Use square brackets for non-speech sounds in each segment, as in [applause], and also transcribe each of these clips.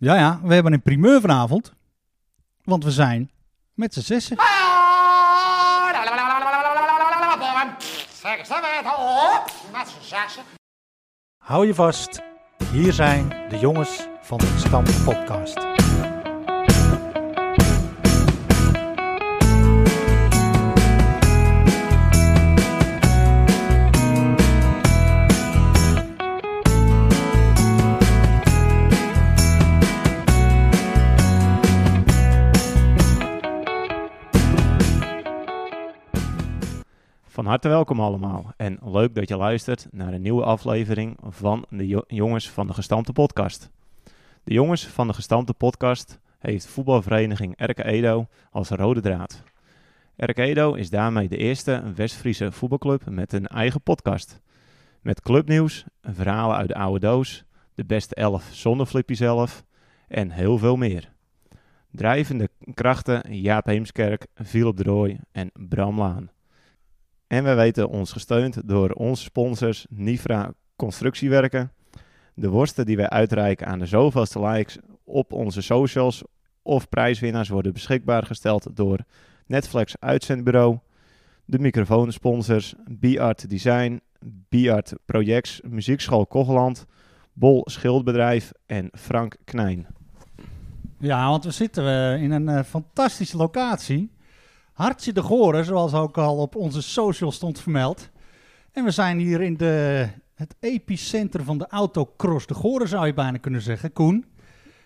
Ja, ja, we hebben een primeur vanavond. Want we zijn met z'n zessen. Hou je vast. Hier zijn de jongens van de Gestampt Podcast. Harte welkom allemaal en leuk dat je luistert naar een nieuwe aflevering van de jo- Jongens van de Gestampte Podcast. De Jongens van de Gestampte Podcast heeft voetbalvereniging Erke Edo als rode draad. Erke Edo is daarmee de eerste West-Friese voetbalclub met een eigen podcast. Met clubnieuws, verhalen uit de oude doos, de beste elf zonder Flippy zelf en heel veel meer. Drijvende krachten Jaap Heemskerk, Philip de Rooij en Bram Laan. En wij weten ons gesteund door onze sponsors Nifra Constructiewerken. De worsten die wij uitreiken aan de zoveelste likes op onze socials of prijswinnaars worden beschikbaar gesteld door Netflix Uitzendbureau. De microfoonsponsors B-Art Design, B-Art Projects, Muziekschool Kogeland, Bol Schildbedrijf en Frank Knijn. Ja, want we zitten eh, in een eh, fantastische locatie. Hartje de Goren, zoals ook al op onze social stond vermeld. En we zijn hier in de, het epicentrum van de autocross de Goren, zou je bijna kunnen zeggen. Koen,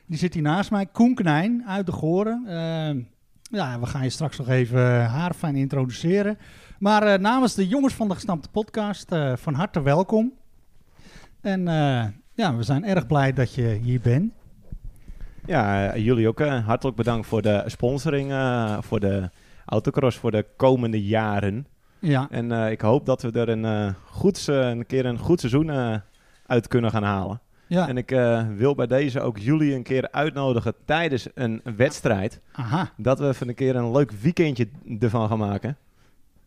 die zit hier naast mij. Koen Knijn uit de Goren. Eh, ja, we gaan je straks nog even uh, haarfijn introduceren. Maar eh, namens de jongens van de Gestampte Podcast, eh, van harte welkom. En ja, we zijn erg blij dat je hier bent. Ja, jullie ook hartelijk bedankt voor de sponsoring voor de autocross voor de komende jaren. Ja, En eh, ik hoop dat we er een, eh, goed, een keer een goed seizoen eh, uit kunnen gaan halen. ja. En ik eh, wil bij deze ook jullie een keer uitnodigen tijdens een wedstrijd. aha. Dat we even een keer een leuk weekendje ervan gaan maken.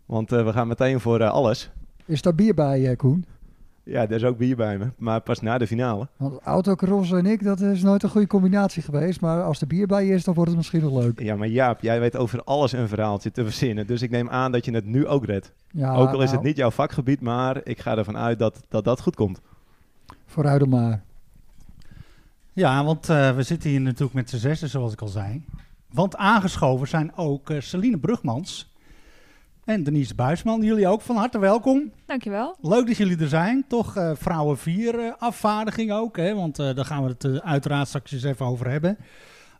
Want eh, we gaan meteen voor eh, alles. Is daar bier bij, Koen? Ja, er is ook bier bij me. Maar pas na de finale. Want autocross en ik, dat is nooit een goede combinatie geweest. Maar als er bier bij is, dan wordt het misschien nog leuk. Ja, maar Jaap, jij weet over alles een verhaaltje te verzinnen. Dus ik neem aan dat je het nu ook redt. Ja, ook al is nou, het niet jouw vakgebied, maar ik ga ervan uit dat dat, dat goed komt. Vooruit dan maar. Ja, want eh, we zitten hier natuurlijk met z'n zessen, zoals ik al zei. Want aangeschoven zijn ook eh, Celine Brugmans en Denise Buisman. Jullie ook van harte welkom. Dankjewel. Leuk dat jullie er zijn. Toch eh, vrouwen 4 eh, afvaardiging ook, hè? want eh, daar gaan we het uiteraard straks eens even over hebben.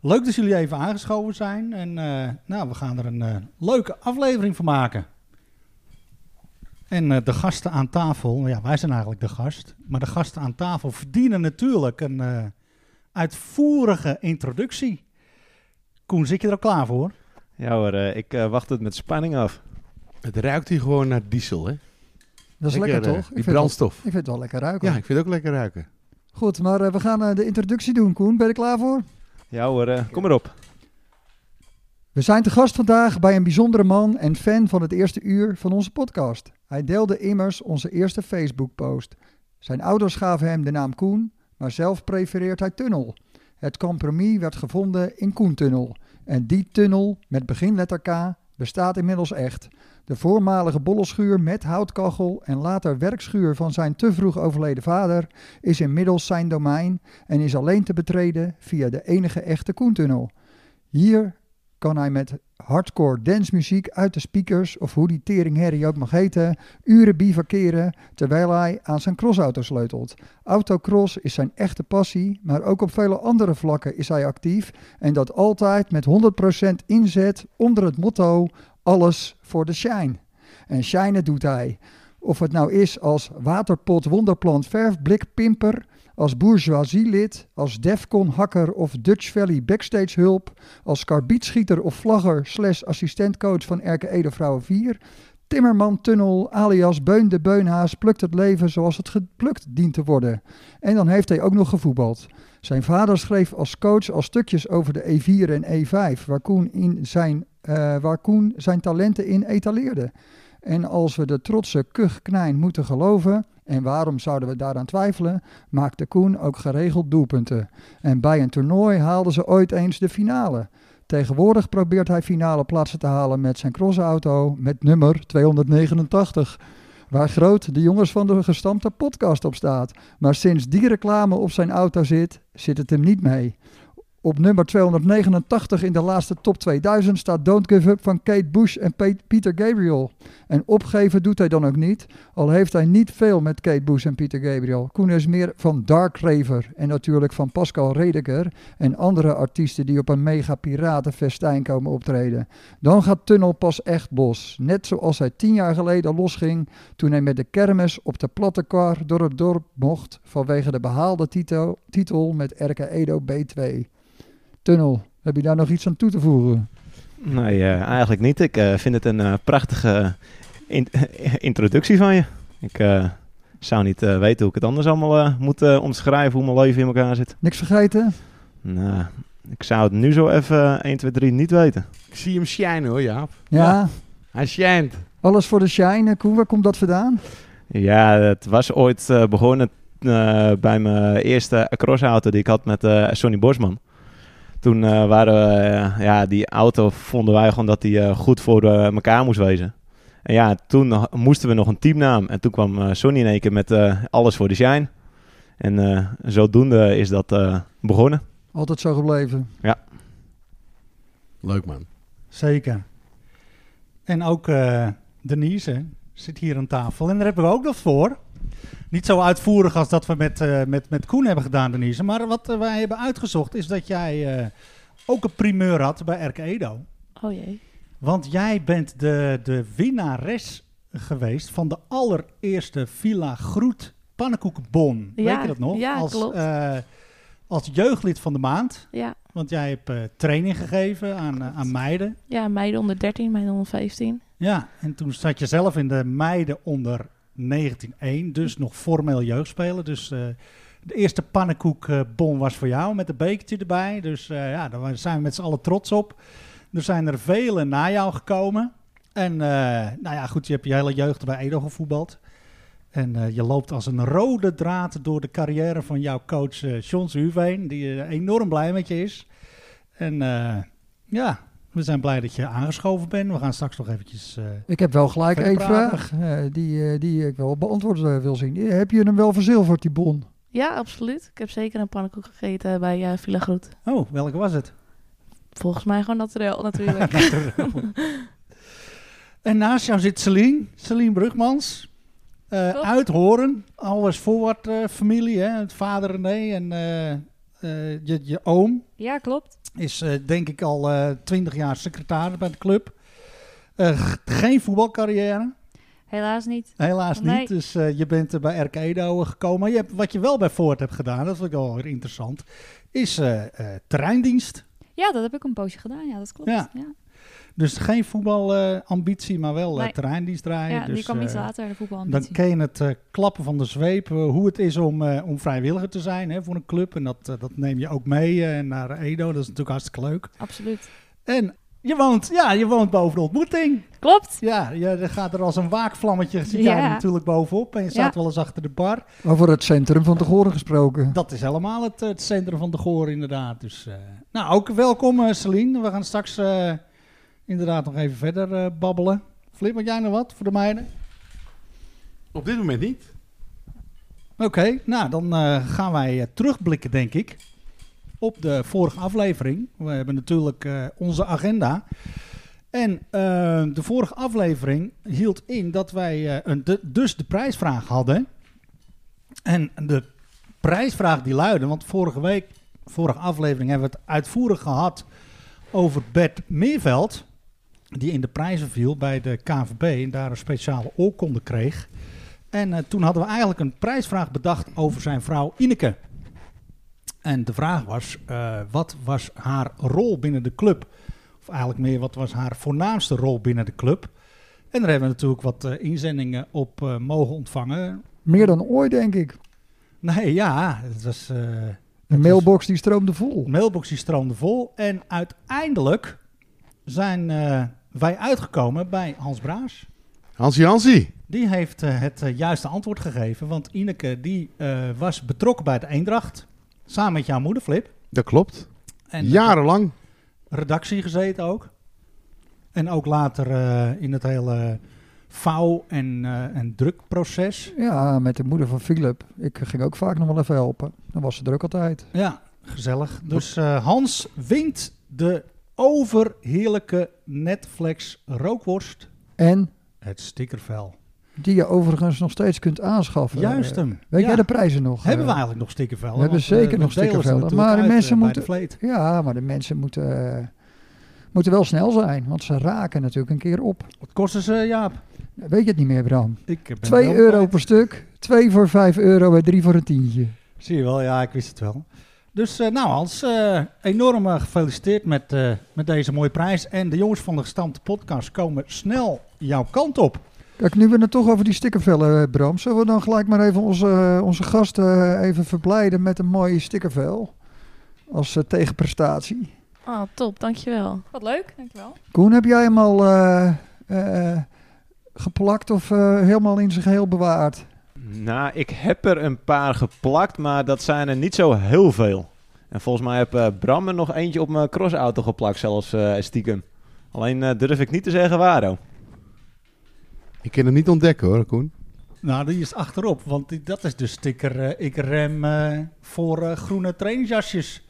Leuk dat jullie even aangeschoven zijn. En eh, nou, we gaan er een leuke aflevering van maken. En eh, de gasten aan tafel, ja, wij zijn eigenlijk de gast. Maar de gasten aan tafel verdienen natuurlijk een eh, uitvoerige introductie. Koen, zit je er al klaar voor? Ja hoor, ik wacht het met spanning af. Het ruikt hier gewoon naar diesel, hè? Dat is lekker, eh, toch? Die ik, vind het, brandstof. ik vind het wel lekker ruiken. Ja, ik vind het ook lekker ruiken. Goed, maar eh, we gaan eh, de introductie doen, Koen. Ben je er klaar voor? Ja hoor, kom erop. We zijn te gast vandaag bij een bijzondere man en fan van het eerste uur van onze podcast. Hij deelde immers onze eerste Facebook-post. Zijn ouders gaven hem de naam Koen, maar zelf prefereert hij Tunnel. Het compromis werd gevonden in Koentunnel. En die tunnel, met beginletter K, bestaat inmiddels echt. De voormalige bollenschuur met houtkachel en later werkschuur van zijn te vroeg overleden vader is inmiddels zijn domein en is alleen te betreden via de enige echte Koentunnel. Hier kan hij met hardcore dancemuziek uit de speakers, of hoe die teringherrie ook mag heten, uren bivakeren terwijl hij aan zijn crossauto sleutelt. Autocross is zijn echte passie, maar ook op vele andere vlakken is hij actief en dat altijd met 100% inzet onder het motto alles voor de shine. En shine doet hij. Of het nou is als waterpot wonderplant verfblikpimper, als bourgeoisielid, als defcon-hakker of Dutch Valley backstage hulp, als karbietschieter of vlagger slash assistentcoach van Erke Edo Vrouwen 4, Timmerman Tunnel alias Beun de Beunhaas plukt het leven zoals het geplukt dient te worden. En dan heeft hij ook nog gevoetbald. Zijn vader schreef als coach al stukjes over de E4 en E5, waar Koen, in zijn, eh, waar zijn talenten in etaleerde. En als we de trotse Kug Knijn moeten geloven, En waarom zouden we daaraan twijfelen? Maakte Koen ook geregeld doelpunten. En bij een toernooi haalden ze ooit eens de finale. Tegenwoordig probeert hij finale plaatsen te halen met zijn crossauto met nummer 289. Waar groot de jongens van de gestampte podcast op staat. Maar sinds die reclame op zijn auto zit, zit het hem niet mee. Op nummer 289 in de laatste top 2000 staat Don't Give Up van Kate Bush en Pe- Peter Gabriel. En opgeven doet hij dan ook niet, al heeft hij niet veel met Kate Bush en Peter Gabriel. Koen is meer van Dark Raver en natuurlijk van Pascal Redeker en andere artiesten die op een mega piratenfestijn komen optreden. Dan gaat Tunnel pas echt los, net zoals hij tien jaar geleden losging toen hij met de kermis op de platte kar door het dorp mocht vanwege de behaalde titel, titel met RK Edo B2. Tunnel, heb je daar nog iets aan toe te voegen? Nee, eh, eigenlijk niet. Ik eh, vind het een eh, prachtige in- introductie van je. Ik eh, zou niet eh, weten hoe ik het anders allemaal eh, moet omschrijven, hoe mijn leven in elkaar zit. Niks vergeten? Nou, ik zou het nu zo even 1, 2, 3 niet weten. Ik zie hem shinen hoor, Jaap. Ja, Hij shint. alles voor de shine. Koen, waar komt dat vandaan? Ja, het was ooit eh, begonnen eh, bij mijn eerste crossauto die ik had met eh, Sonny Bosman. Toen eh, waren we, eh, ja, die auto vonden wij gewoon dat die eh, goed voor elkaar moest wezen. En ja, toen moesten we nog een teamnaam. En toen kwam eh, Sonny in één keer met eh, alles voor de shine. En eh, zodoende is dat eh, begonnen. Altijd zo gebleven. Leuk man. Zeker. En ook eh, Denise zit hier aan tafel. En daar hebben we ook nog voor. Niet zo uitvoerig als dat we met, eh, met, met Koen hebben gedaan, Denise. Maar wat eh, wij hebben uitgezocht is dat jij eh, ook een primeur had bij RK Edo. Oh jee. Want jij bent de, de winnares geweest van de allereerste Villa Groet pannenkoekenbon. Weet Ja, je dat nog? ja, als, klopt. als jeugdlid van de maand. Ja, Want jij hebt training gegeven aan, aan meiden. ja, meiden onder 13, meiden onder 15. Ja, en toen zat je zelf in de meiden onder 1901, dus nog formeel jeugdspelen. Dus eh, de eerste pannenkoekbon was voor jou met een bekertje erbij. Dus eh, ja, daar zijn we met z'n allen trots op. Er zijn er vele na jou gekomen. En eh, nou ja, goed, je hebt je hele jeugd bij Edo gevoetbald. En je loopt als een rode draad door de carrière van jouw coach John Zuurveen, die eh, enorm blij met je is. En ja, we zijn blij dat je aangeschoven bent. We gaan straks nog eventjes... eh, Ik heb wel gelijk één vraag eh, die, eh, die ik wel beantwoord wil zien. Heb je hem wel verzilverd, die bon? Ja, absoluut. Ik heb zeker een pannenkoek gegeten bij eh Villa Groet. Oh, welke was het? Volgens mij gewoon naturel [laughs] natuurlijk. [laughs] en naast jou zit Celine, Celine Brugmans. Eh Klopt. uit Horen, alles voorwaarts eh, familie, hè? het vader René en eh, eh, je, je oom Ja, klopt. Is eh, denk ik al twintig jaar secretaris bij de club. Eh, geen voetbalcarrière, Helaas niet. helaas Nee. niet. Dus eh, je bent bij RK Edo gekomen. Maar je hebt, wat je wel bij Voort hebt gedaan, dat vind ik wel weer interessant, is eh, eh, terreindienst. Ja, dat heb ik een poosje gedaan. Ja, dat klopt. Ja. Ja, Dus geen voetbalambitie, maar wel eh, Nee. terreindienst draaien. Ja, die dus, kwam iets eh, later, de Dan voetbalambitie. ken je het eh, klappen van de zweep, hoe het is om, eh, om vrijwilliger te zijn hè, voor een club. En dat, dat neem je ook mee naar Edo, dat is natuurlijk hartstikke leuk. Absoluut. En je woont, ja, je woont boven de ontmoeting. Klopt. Ja, je gaat er als een waakvlammetje, zit jij natuurlijk bovenop. En je staat Ja. wel eens achter de bar. Over het centrum van de Goren gesproken. Dat is helemaal het, het centrum van de Goor inderdaad. Dus, eh, nou, ook welkom eh, Celine. We gaan straks eh, inderdaad nog even verder eh, babbelen. Flip, had jij nog wat voor de meiden? Op dit moment niet. Oké, nou dan eh, gaan wij eh, terugblikken, denk ik, op de vorige aflevering. We hebben natuurlijk onze agenda. En de vorige aflevering hield in dat wij een, de, dus de prijsvraag hadden. En de prijsvraag die luidde, want vorige week, vorige aflevering hebben we het uitvoerig gehad over Bert Meerveld. Die in de prijzen viel bij de KVB en daar een speciale oorkonde kreeg. En eh, toen hadden we eigenlijk een prijsvraag bedacht over zijn vrouw Ineke. En de vraag was, eh, wat was haar rol binnen de club? Of eigenlijk meer, wat was haar voornaamste rol binnen de club? En daar hebben we natuurlijk wat eh, inzendingen op mogen ontvangen. Meer dan ooit, denk ik. Nee, ja, het was... De mailbox die stroomde vol. de mailbox die stroomde vol. En uiteindelijk zijn wij uitgekomen bij Hans Braas. Hansie Hansie. Die heeft eh, het eh, juiste antwoord gegeven. Want Ineke die eh, was betrokken bij de Eendracht. Samen met jouw moeder, Flip. Dat klopt. En Jarenlang. redactie gezeten ook. En ook later eh, in het hele vouw- en, eh, en drukproces. Ja, met de moeder van Philip. Ik ging ook vaak nog wel even helpen. Dan was ze ook altijd. Ja, gezellig. Dus eh, Hans wint de overheerlijke Netflix rookworst. En Het stickervel. die je overigens nog steeds kunt aanschaffen. Juist Eh, hem. Weet Ja. jij de prijzen nog? Hebben we Eh, eigenlijk nog stickervelden? we hebben eh, zeker we nog natuurlijk maar de mensen eh, moeten- de. Ja, maar de mensen moeten, eh, moeten wel snel zijn. Want ze raken natuurlijk een keer op. Wat kosten ze, Jaap? Weet je het niet meer, Bram? Ik ben 2 wel euro per stuk. 2 voor 5 euro en 3 voor een tientje. Zie je wel, ja, ik wist het wel. Dus eh, nou Hans, eh, enorm eh, gefeliciteerd met, eh, met deze mooie prijs. En de jongens van de gestampte podcast komen snel jouw kant op. Kijk, nu we het toch over die stickervellen, Bram. Zullen we dan gelijk maar even onze, onze gasten even verblijden met een mooie stickervel? Als tegenprestatie. Oh, top, dankjewel. Wat leuk, dankjewel. Koen, heb jij hem al eh, eh, geplakt of eh, helemaal in zijn geheel bewaard? Nou, ik heb er een paar geplakt, maar dat zijn er niet zo heel veel. En volgens mij heb eh, Bram er nog eentje op mijn crossauto geplakt, zelfs eh, stiekem. Alleen eh, durf ik niet te zeggen waar, oh. Ik kan het niet ontdekken hoor, Koen. Nou, die is achterop, want die, dat is de sticker eh, ik rem voor groene trainingsjasjes.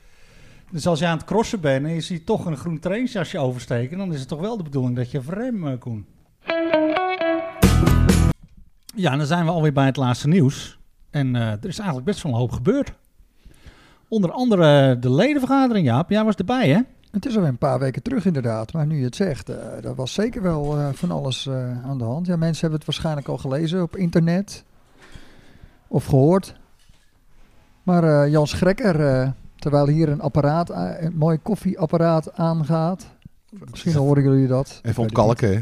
Dus als je aan het crossen bent en je ziet toch een groen trainingsjasje oversteken, dan is het toch wel de bedoeling dat je even rem, eh, Koen. Ja, en dan zijn we alweer bij het laatste nieuws. En eh, er is eigenlijk best wel een hoop gebeurd. Onder andere de ledenvergadering, Jaap. Jij was erbij, hè? Het is alweer een paar weken terug inderdaad, maar nu je het zegt, eh er was zeker wel eh, van alles eh, aan de hand. Ja, mensen hebben het waarschijnlijk al gelezen op internet of gehoord. Maar eh, Jan Schrekker, eh, terwijl hier een apparaat, een mooi koffieapparaat aangaat, misschien horen jullie dat. Even ontkalken, hè.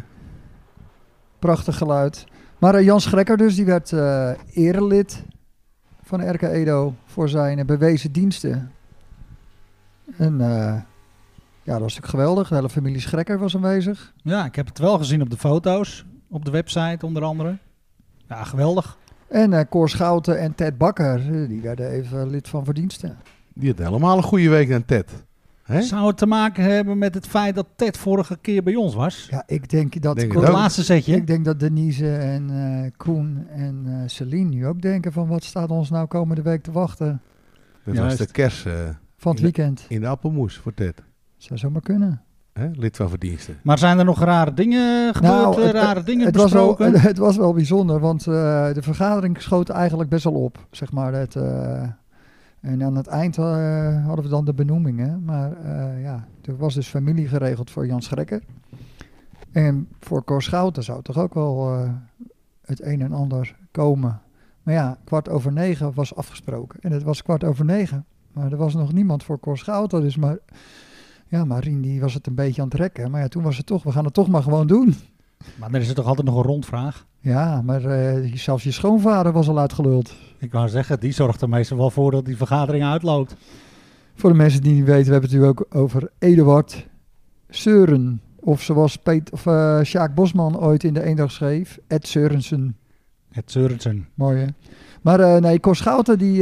Prachtig geluid. Maar eh, Jan Schrekker dus, die werd eh erelid van RK Edo voor zijn eh, bewezen diensten. En eh, ja, dat was natuurlijk geweldig. De hele familie Schrekker was aanwezig. Ja, ik heb het wel gezien op de foto's. Op de website onder andere. Ja, geweldig. En eh Cor Schouten en Ted Bakker, die werden even lid van verdiensten. Die had helemaal een goede week aan Ted. Hè? Zou het te maken hebben met het feit dat Ted vorige keer bij ons was? Ja, ik denk dat, Denk het laatste setje. ik denk dat Denise en eh, Koen en eh Celine nu ook denken van wat staat ons nou komende week te wachten Dat Juist. was de kers eh, van het In de- weekend. in de appelmoes voor Ted. Zou zomaar kunnen. Hè? Lid van verdiensten. Maar zijn er nog rare dingen gebeurd? Nou, het- rare dingen het was, wel, [laughs] het was wel bijzonder, want eh, de vergadering schoot eigenlijk best wel op. Zeg maar, het, eh, en aan het eind eh, hadden we dan de benoemingen. Maar eh, ja, er was dus familie geregeld voor Jan Schrekker. En voor Cor Schouten zou toch ook wel eh, het een en ander komen. Maar ja, kwart over negen was afgesproken. En het was kwart over negen. Maar er was nog niemand voor Cor Schouten. Dus maar, ja, Marien die was het een beetje aan het rekken. Maar ja, toen was het toch, we gaan het toch maar gewoon doen. Maar dan is er toch altijd nog een rondvraag? Ja, maar eh, zelfs je schoonvader was al uitgeluld. Ik wou zeggen, die zorgt er meestal wel voor dat die vergadering uitloopt. Voor de mensen die niet weten, we hebben het nu ook over Eduard Seuren. Of zoals Peet, of, eh Sjaak Bosman ooit in de Eendag schreef, Ed Seurensen. Het Sørensen. Mooi hè? Maar eh, nee, Cor Schouten die,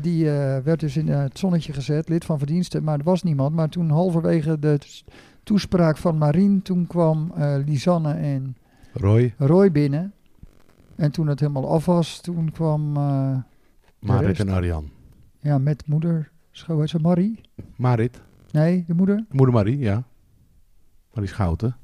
die werd dus in het zonnetje gezet, lid van verdiensten. Maar er was niemand. Maar toen halverwege de toespraak van Marien, toen kwam eh, Lisanne en Roy, Roy binnen. En toen het helemaal af was, toen kwam eh, Marit en Arjan. ja, met moeder, hoe heet ze, Marie? Marit, Nee, de moeder? moeder Marie, ja. Marie Schouten.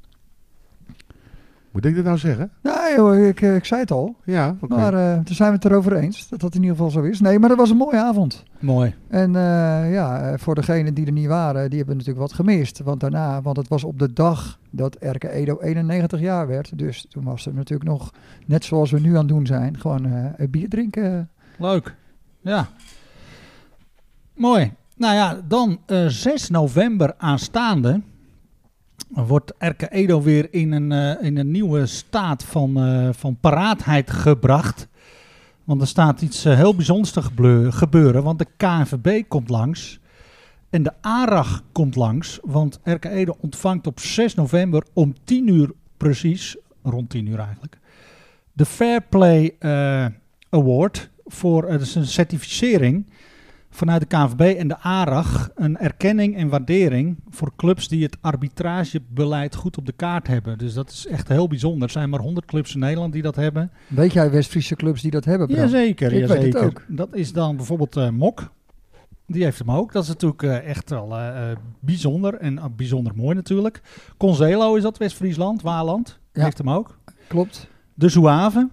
Moet ik dit nou zeggen? Nee joh, ik, eh, ik zei het al. Ja, oké. Maar eh toen zijn we het erover eens dat dat in ieder geval zo is. Nee, maar dat was een mooie avond. Mooi. En eh, ja, eh, voor degenen die er niet waren, die hebben natuurlijk wat gemist. Want daarna, want het was op de dag dat Erke Edo 91 jaar werd. Dus toen was er natuurlijk nog, net zoals we nu aan het doen zijn, gewoon eh, een bier drinken. Leuk. Ja. Mooi. Nou ja, dan eh 6 november aanstaande wordt Erke Edo weer in een, eh, in een nieuwe staat van, eh, van paraatheid gebracht. Want er staat iets eh, heel bijzonders te gebeuren, want de KNVB komt langs en de ARAG komt langs. Want Erke Edo ontvangt op 6 november om 10 uur precies, rond 10 uur eigenlijk, de Fair Play Award voor uh, dus een certificering vanuit de KNVB en de ARAG. Een erkenning en waardering voor clubs die het arbitragebeleid goed op de kaart hebben. Dus dat is echt heel bijzonder. Er zijn maar 100 clubs in Nederland die dat hebben. Weet jij West-Friese clubs die dat hebben, Bram? Jazeker, Ik weet het ook. Dat is dan bijvoorbeeld eh, Mok. Die heeft hem ook. Dat is natuurlijk eh, echt wel eh, bijzonder en bijzonder mooi natuurlijk. Conzelo is dat, West-Friesland, Waaland. Ja. Heeft hem ook. Klopt. De Zouave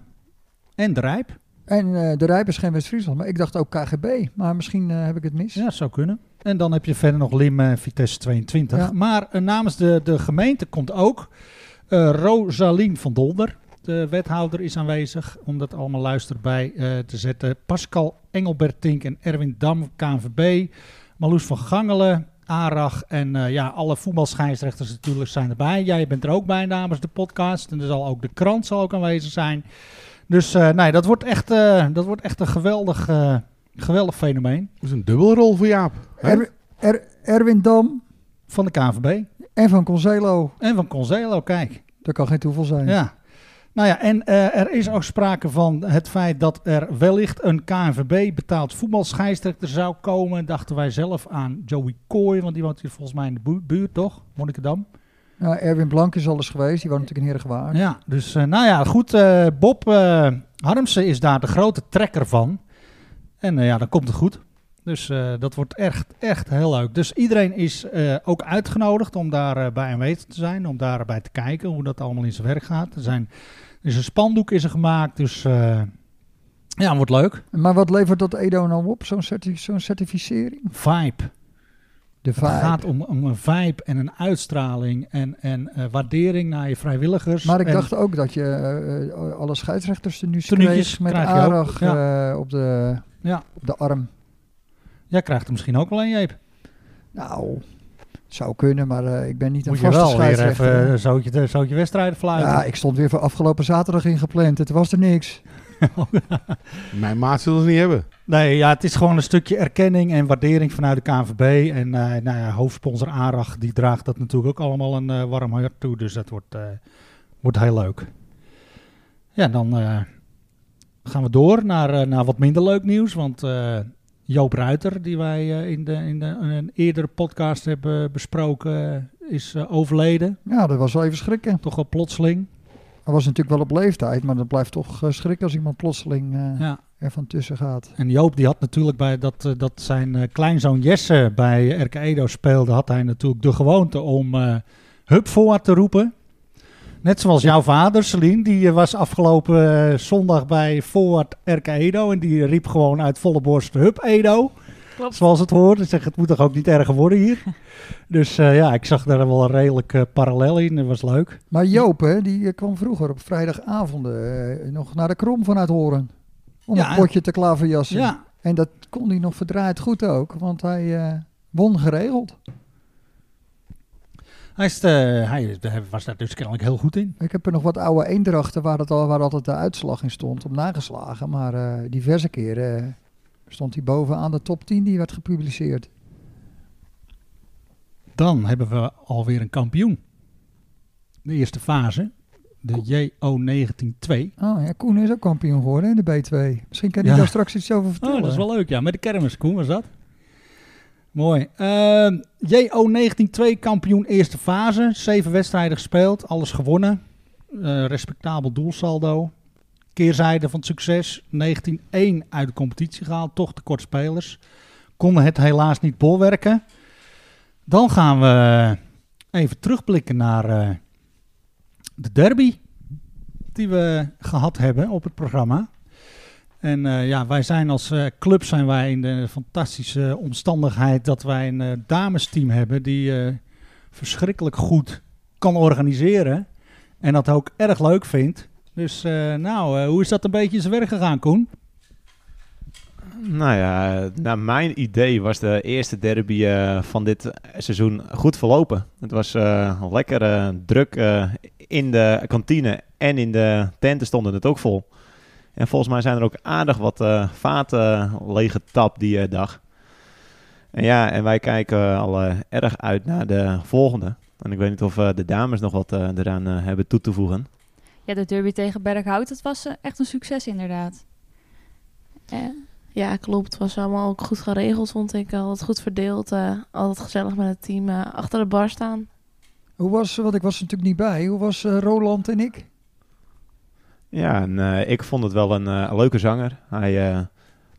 en de Rijp. En eh, de Rijp is geen West-Friesland, maar ik dacht ook KGB. Maar misschien eh, heb ik het mis. Ja, zou kunnen. En dan heb je verder nog Lim en Vitesse 22. Ja. Maar eh, namens de, de gemeente komt ook Rosalien van Dolder. De wethouder is aanwezig om dat allemaal luister bij te zetten. Pascal Engelbertink en Erwin Dam, KNVB. Marloes van Gangelen, ARAG en ja, alle voetbalscheidsrechters natuurlijk zijn erbij. Jij bent er ook bij namens de podcast. En er zal ook de krant zal ook aanwezig zijn. Dus eh, nee, dat wordt echt, eh, dat wordt echt een geweldig, eh, geweldig fenomeen Dat is een dubbelrol voor Jaap. Er- Er- Erwin Dam van de KNVB. en van Concelo. En van Conzelo, kijk. Dat kan geen toeval zijn. Ja. Nou ja, en eh, er is ook sprake van het feit dat er wellicht een KNVB betaald voetbalscheidsrechter zou komen. Dachten wij zelf aan Joey Kooi, want die woont hier volgens mij in de bu- buurt, toch? Monnikendam. Ja, Erwin Blank is al eens geweest. Die woont natuurlijk in Herengewaard. Ja, dus eh, nou ja, goed. eh, Bob eh, Harmsen is daar de grote trekker van. En ja, dan komt het goed. Dus dat wordt echt, echt heel leuk. Dus iedereen is ook uitgenodigd om daar bij aanwezig te zijn. Om daarbij te kijken hoe dat allemaal in zijn werk gaat. Er, zijn, er is een spandoek is er gemaakt. Dus ja, het wordt leuk. Maar wat levert dat Edo nou op, zo'n certi- zo'n certificering? Vibe. De Het gaat om, om een vibe en een uitstraling en, en eh, waardering naar je vrijwilligers. Maar ik En- dacht ook dat je eh, eh, alle scheidsrechters er nu kreeg met Arag eh, op, de, Ja. op de arm. Jij krijgt er misschien ook wel een, Jeep. Nou, het zou kunnen, maar ik ben niet een Moet je wel weer even zoutje, zoutje wedstrijden fluiten. ja, ik stond weer voor afgelopen zaterdag ingepland. Het was er niks. [laughs] Mijn maat zullen ze niet hebben. Nee, ja, het is gewoon een stukje erkenning en waardering vanuit de KNVB. En eh, nou ja, hoofdsponsor ARAG, die draagt dat natuurlijk ook allemaal een eh, warm hart toe. Dus dat wordt, eh, wordt heel leuk. Ja, dan eh, gaan we door naar, naar wat minder leuk nieuws. Want eh, Joop Ruiter, die wij in, de, in, de, in een eerdere podcast hebben besproken, is overleden. Ja, dat was wel even schrikken. Toch wel plotseling. Hij was natuurlijk wel op leeftijd, maar dat blijft toch eh, schrikken als iemand plotseling eh, Ja. er van tussen gaat. En Joop die had natuurlijk bij dat, eh, dat zijn eh, kleinzoon Jesse bij RK Edo speelde, had hij natuurlijk de gewoonte om eh hup voorwaarts te roepen. Net zoals jouw vader, Celine, die eh, was afgelopen eh, zondag bij Voorwaard RK Edo en die riep gewoon uit volle borst hup Edo. Klopt. Zoals het hoort. Ik zeg, het moet toch ook niet erger worden hier. [laughs] dus eh, ja, ik zag daar wel een redelijk eh, parallel in. Dat was leuk. Maar Joop, hè, die eh, kwam vroeger op vrijdagavonden nog naar de Krom vanuit Horen. Om Ja. een potje te klaverjassen. Ja, En dat kon hij nog verdraaid goed ook, want hij eh, won geregeld. hij, is, eh, hij was daar dus kennelijk heel goed in. Ik heb er nog wat oude eendrachten waar, het al, waar altijd de uitslag in stond op nageslagen. Maar eh, diverse keren stond hij bovenaan de top 10 die werd gepubliceerd. Dan hebben we alweer een kampioen. De eerste fase, de JO192. Oh ja, Koen is ook kampioen geworden in de B2. Misschien kan hij Ja. daar straks iets over vertellen. Oh, dat is wel leuk, ja. Met de kermis, Koen, was dat? Mooi. Ehm, JO192 kampioen eerste fase. Zeven wedstrijden gespeeld, alles gewonnen. Eh, respectabel doelsaldo. Keerzijde van succes. 19-1 uit de competitie gehaald. Toch tekort spelers. Konden het helaas niet bolwerken. Dan gaan we even terugblikken naar eh, de derby. Die we gehad hebben op het programma. En eh, ja, wij zijn als eh, club zijn wij in de fantastische omstandigheid dat wij een damesteam hebben die verschrikkelijk goed kan organiseren. En dat ook erg leuk vindt. Dus eh, nou, eh, hoe is dat een beetje zijn werk gegaan, Koen? Nou ja, naar mijn idee was de eerste derby eh, van dit seizoen goed verlopen. Het was eh, lekker druk in de kantine en in de tenten stonden het ook vol. En volgens mij zijn er ook aardig wat vaten leeggetapt die dag. En ja, en wij kijken al erg uit naar de volgende. En ik weet niet of de dames nog wat eraan hebben toe te voegen. Ja, de derby tegen Berghout, dat was eh, echt een succes inderdaad. Eh, Ja, klopt. Het was allemaal ook goed geregeld, vond ik. Altijd goed verdeeld. eh, altijd gezellig met het team eh, achter de bar staan. Hoe was, want ik was er natuurlijk niet bij, hoe was eh, Roland en ik? Ja, en, eh, ik vond het wel een, leuke zanger. Hij eh,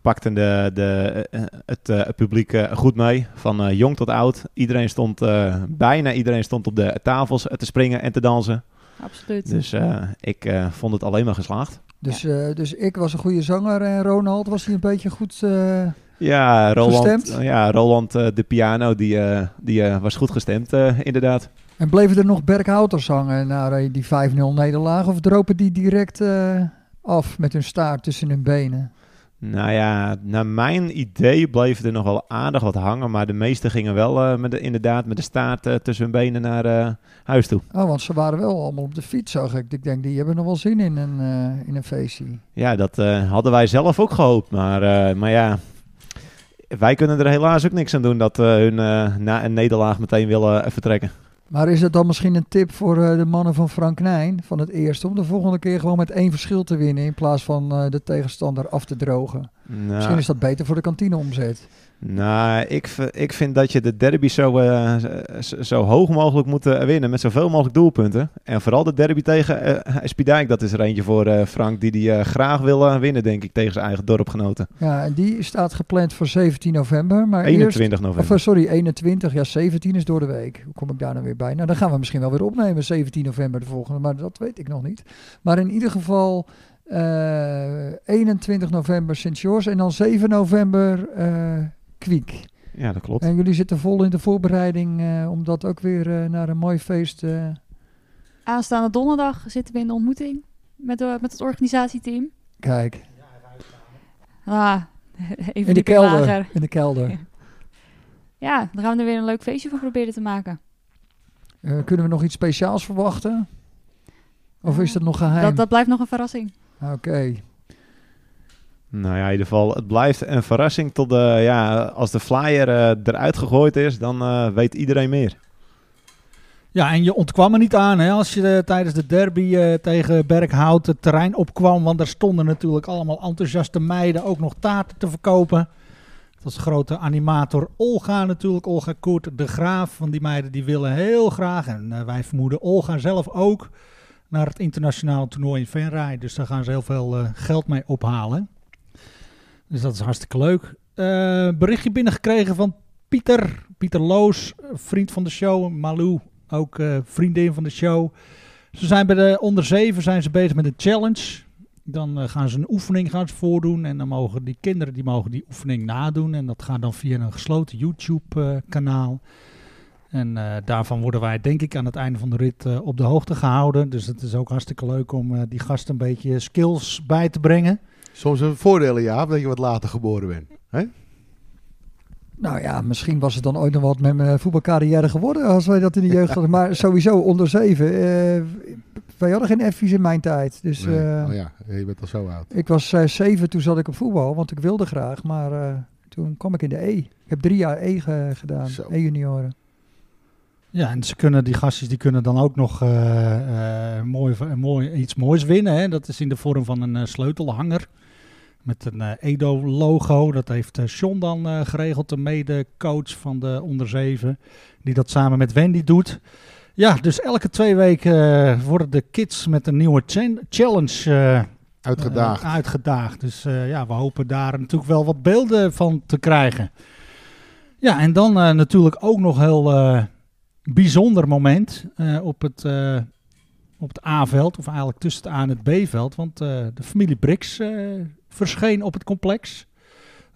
pakte de, de, het, eh, het publiek goed mee, van eh, jong tot oud. Iedereen stond, eh, bijna iedereen stond op de tafels te springen en te dansen. Absoluut. Dus eh, ik eh, vond het alleen maar geslaagd. Dus, eh, dus ik was een goede zanger en Ronald was hij een beetje goed... eh, Ja, Roland, Gestemd? ja, Roland eh, de piano, die, eh, die eh, was goed gestemd, eh, inderdaad. En bleven er nog Berghouters hangen na eh, die 5-0 nederlaag? Of dropen die direct eh, af met hun staart tussen hun benen? Nou ja, naar mijn idee bleef er nog wel aardig wat hangen, maar de meesten gingen wel eh, met de, inderdaad met de staart eh, tussen hun benen naar eh, huis toe. Oh, want ze waren wel allemaal op de fiets, zag ik. Ik denk, die hebben nog wel zin in een, in een feestje. Ja, dat hadden wij zelf ook gehoopt, maar, maar ja, wij kunnen er helaas ook niks aan doen dat hun na een nederlaag meteen willen vertrekken. Maar is het dan misschien een tip voor eh, de mannen van Frank Nijn van het eerste... om de volgende keer gewoon met één verschil te winnen... in plaats van eh, de tegenstander af te drogen? Nou, Misschien is dat beter voor de kantineomzet. Nou, ik, ik vind dat je de derby zo, eh, zo hoog mogelijk moet eh, winnen. Met zoveel mogelijk doelpunten. En vooral de derby tegen eh Spidijk, dat is er eentje voor Frank. Die die graag wil winnen, denk ik, tegen zijn eigen dorpgenoten. Ja, en die staat gepland voor 17 november. Maar 21 Eerst, november. of, sorry, 21. Ja, 17 is door de week. Hoe kom ik daar nou weer bij? Nou, dan gaan we misschien wel weer opnemen, 17 november de volgende. Maar dat weet ik nog niet. Maar in ieder geval 21 november Sint George en dan 7 november eh Kwiek. Ja, dat klopt. En jullie zitten vol in de voorbereiding eh, om dat ook weer eh, naar een mooi feest... eh, Aanstaande donderdag zitten we in de ontmoeting met, de, met het organisatieteam. kijk, Ah, [laughs] even in de kelder. lager. In de kelder. [laughs] Ja, dan gaan we er weer een leuk feestje van proberen te maken. Eh, kunnen we nog iets speciaals verwachten? Of is dat nog geheim? Dat, dat blijft nog een verrassing. Oké. Nou ja, in ieder geval, het blijft een verrassing tot de, ja, als de flyer eh, eruit gegooid is, dan eh, weet iedereen meer. Ja, en je ontkwam er niet aan hè, als je eh, tijdens de derby eh, tegen Berghout het terrein opkwam. Want er stonden natuurlijk allemaal enthousiaste meiden ook nog taarten te verkopen. Dat is grote animator Olga natuurlijk, Olga Koert de Graaf. Van die meiden die willen heel graag, en eh, wij vermoeden Olga zelf ook, naar het internationale toernooi in Venray. Dus daar gaan ze heel veel eh, geld mee ophalen. Dus dat is hartstikke leuk. Eh, berichtje binnengekregen van Pieter, Pieter Loos, vriend van de show, Malou ook eh, vriendin van de show. Ze zijn bij de onder 7 zijn ze bezig met een challenge. Dan gaan ze een oefening gaan voordoen. En dan mogen die kinderen die mogen die oefening nadoen. En dat gaat dan via een gesloten YouTube kanaal. En eh, daarvan worden wij denk ik aan het einde van de rit eh, op de hoogte gehouden. Dus het is ook hartstikke leuk om eh, die gasten een beetje skills bij te brengen. Soms een voordeel, ja, dat je wat later geboren bent. Hè? Nou ja, misschien was het dan ooit nog wat met mijn voetbalcarrière geworden als wij dat in de jeugd hadden. Maar [laughs] sowieso onder zeven. eh, wij hadden geen F's in mijn tijd. Dus Nee. eh, oh ja, je bent al zo oud. ik was eh, zeven, toen zat ik op voetbal, want ik wilde graag. Maar eh, toen kwam ik in de E. Ik heb drie jaar E ge- gedaan. E-junioren. Ja, en ze kunnen, die gastjes die kunnen dan ook nog eh, eh, mooi, mooi, iets moois winnen. Hè? Dat is in de vorm van een eh, sleutelhanger. Met een Edo-logo. Dat heeft Sean dan geregeld, de mede-coach van de onder 7. Die dat samen met Wendy doet. Ja, dus elke twee weken worden de kids met een nieuwe challenge Uitgedaagd. uitgedaagd. Dus ja, we hopen daar natuurlijk wel wat beelden van te krijgen. Ja, en dan natuurlijk ook nog heel bijzonder moment eh, op, het, eh, op het A-veld, of eigenlijk tussen het A en het B-veld. Want eh, de familie Brix eh, verscheen op het complex.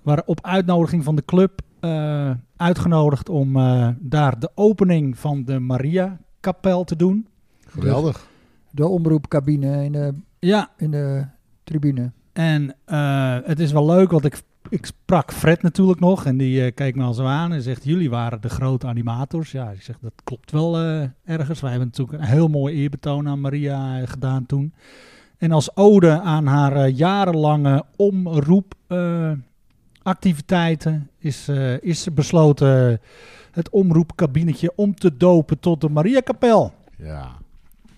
Waren op uitnodiging van de club eh, uitgenodigd om eh, daar de opening van de Maria-kapel te doen. Geweldig. De omroepcabine in de, Ja, in de tribune. En eh, het is wel leuk, want ik, ik sprak Fred natuurlijk nog. En die eh, keek me al zo aan en zegt: Jullie waren de grote animators. Ja, ik zeg: Dat klopt wel eh, ergens. Wij hebben natuurlijk een heel mooi eerbetoon aan Maria eh, gedaan toen. En als ode aan haar jarenlange omroepactiviteiten is, is besloten het omroepkabinetje om te dopen tot de Mariakapel. Ja.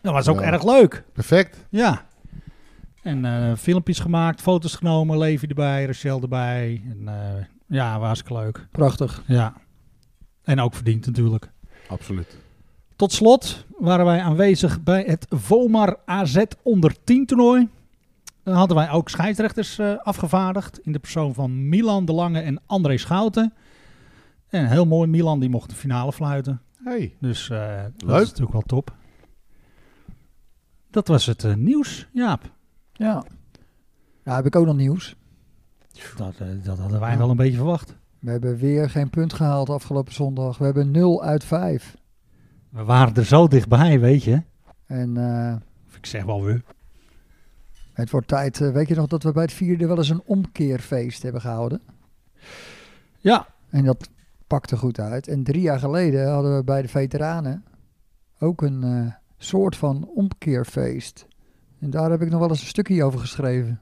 Dat was ook Ja. erg leuk. Perfect. Ja. En eh, filmpjes gemaakt, foto's genomen, Levi erbij, Rachel erbij. En, eh, ja, was hartstikke leuk. Prachtig. Ja. En ook verdiend natuurlijk. Absoluut. Tot slot waren wij aanwezig bij het Vomar AZ onder 10 toernooi. Dan hadden wij ook scheidsrechters eh, afgevaardigd in de persoon van Milan de Lange en André Schouten. En heel mooi, Milan die mocht de finale fluiten. Hey. Dus eh, dat Leuk. is natuurlijk wel top. Dat was het nieuws, Jaap. Ja. Nou, heb ik ook nog nieuws. Dat, eh, dat hadden wij wel een beetje verwacht. We hebben weer geen punt gehaald afgelopen zondag. We hebben 0 uit 5. We waren er zo dichtbij, weet je. En eh, Of ik zeg wel weer. het wordt tijd. eh, weet je nog dat we bij het vierde wel eens een omkeerfeest hebben gehouden? Ja, En dat pakte goed uit. En drie jaar geleden hadden we bij de veteranen ook een eh, soort van omkeerfeest. En daar heb ik nog wel eens een stukje over geschreven.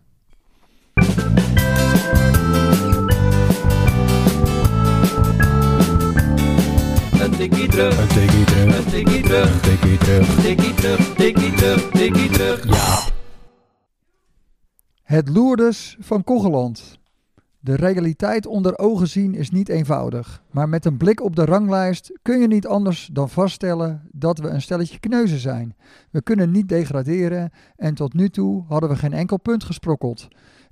Een tikkie terug. Een tikkie terug. Een tikkie terug. Een tikkie terug. Tikkie terug. Tikkie terug. Tikkie terug. Ja. Het Lourdes van Kogeland. De realiteit onder ogen zien is niet eenvoudig. Maar met een blik op de ranglijst kun je niet anders dan vaststellen dat we een stelletje kneuzen zijn. We kunnen niet degraderen en tot nu toe hadden we geen enkel punt gesprokkeld.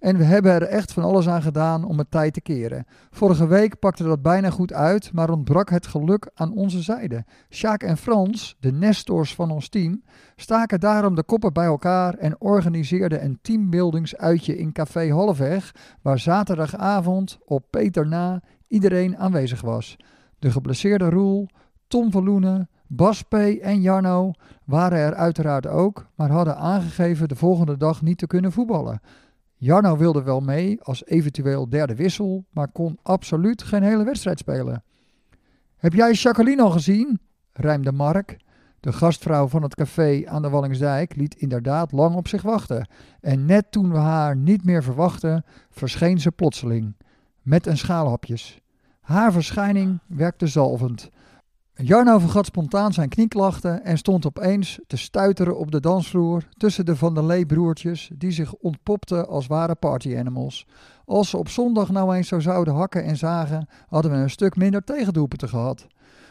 En we hebben er echt van alles aan gedaan om het tijd te keren. Vorige week pakte dat bijna goed uit, maar ontbrak het geluk aan onze zijde. Sjaak en Frans, de nestors van ons team, staken daarom de koppen bij elkaar en organiseerden een teambuildingsuitje in Café Halfweg, waar zaterdagavond op Peter na iedereen aanwezig was. De geblesseerde Roel, Tom van Loenen, Bas P. en Jarno waren er uiteraard ook, maar hadden aangegeven de volgende dag niet te kunnen voetballen. Jarno wilde wel mee als eventueel derde wissel, maar kon absoluut geen hele wedstrijd spelen. Heb jij Jacqueline al gezien? rijmde Mark. De gastvrouw van het café aan de Wallingsdijk liet inderdaad lang op zich wachten. En net toen we haar niet meer verwachten, verscheen ze plotseling. Met een schaal hapjes. Haar verschijning werkte zalvend. Jarno vergat spontaan zijn knieklachten en stond opeens te stuiteren op de dansvloer tussen de Van der Lee broertjes die zich ontpopten als ware party animals. Als ze op zondag nou eens zo zouden hakken en zagen, hadden we een stuk minder tegendoelpunten gehad.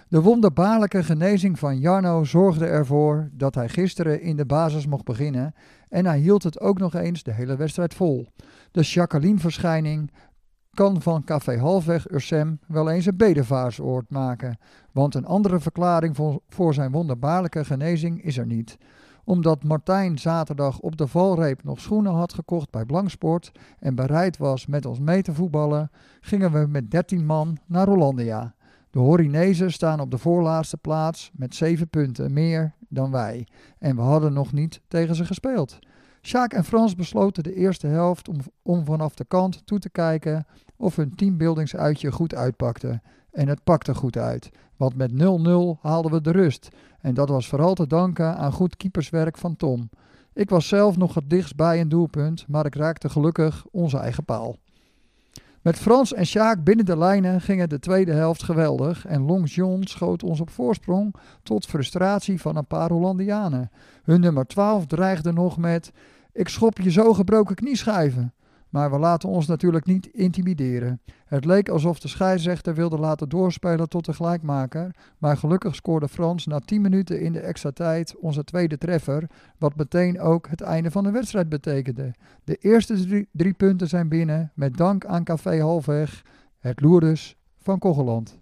De wonderbaarlijke genezing van Jarno zorgde ervoor dat hij gisteren in de basis mocht beginnen en hij hield het ook nog eens de hele wedstrijd vol. De Jacqueline-verschijning kan van Café Halfweg Ursem wel eens een bedevaartsoord maken, want een andere verklaring voor, voor zijn wonderbaarlijke genezing is er niet. Omdat Martijn zaterdag op de valreep nog schoenen had gekocht bij Blanksport en bereid was met ons mee te voetballen, gingen we met 13 man naar Hollandia. De Horinezen staan op de voorlaatste plaats met 7 punten meer dan wij en we hadden nog niet tegen ze gespeeld. Sjaak en Frans besloten de eerste helft om, om vanaf de kant toe te kijken of hun teambuildingsuitje goed uitpakte. En het pakte goed uit, want met 0-0 haalden we de rust. En dat was vooral te danken aan goed keeperswerk van Tom. Ik was zelf nog het dichtst bij een doelpunt, maar ik raakte gelukkig onze eigen paal. Met Frans en Sjaak binnen de lijnen gingen de tweede helft geweldig en Long John schoot ons op voorsprong tot frustratie van een paar Hollandianen. Hun nummer 12 dreigde nog met ik schop je zo gebroken knieschijven. Maar we laten ons natuurlijk niet intimideren. Het leek alsof de scheidsrechter wilde laten doorspelen tot de gelijkmaker. Maar gelukkig scoorde Frans na 10 minuten in de extra tijd onze tweede treffer. Wat meteen ook het einde van de wedstrijd betekende. De eerste drie, punten zijn binnen met dank aan Café Halfweg. Het Loerders van Kogeland.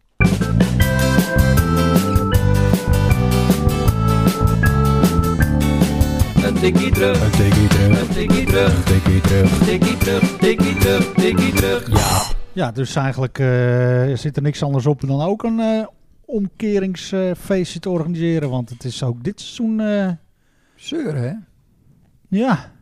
Een tikkie terug. Een tikkie terug. Een tikkie terug. Een tikkie terug. Tikkie terug. Tikkie terug. Tikkie terug. Ja. Ja, dus eigenlijk eh, zit er niks anders op dan ook een eh, omkeringsfeestje te organiseren. Want het is ook dit seizoen, eh, Zeur hè? ja,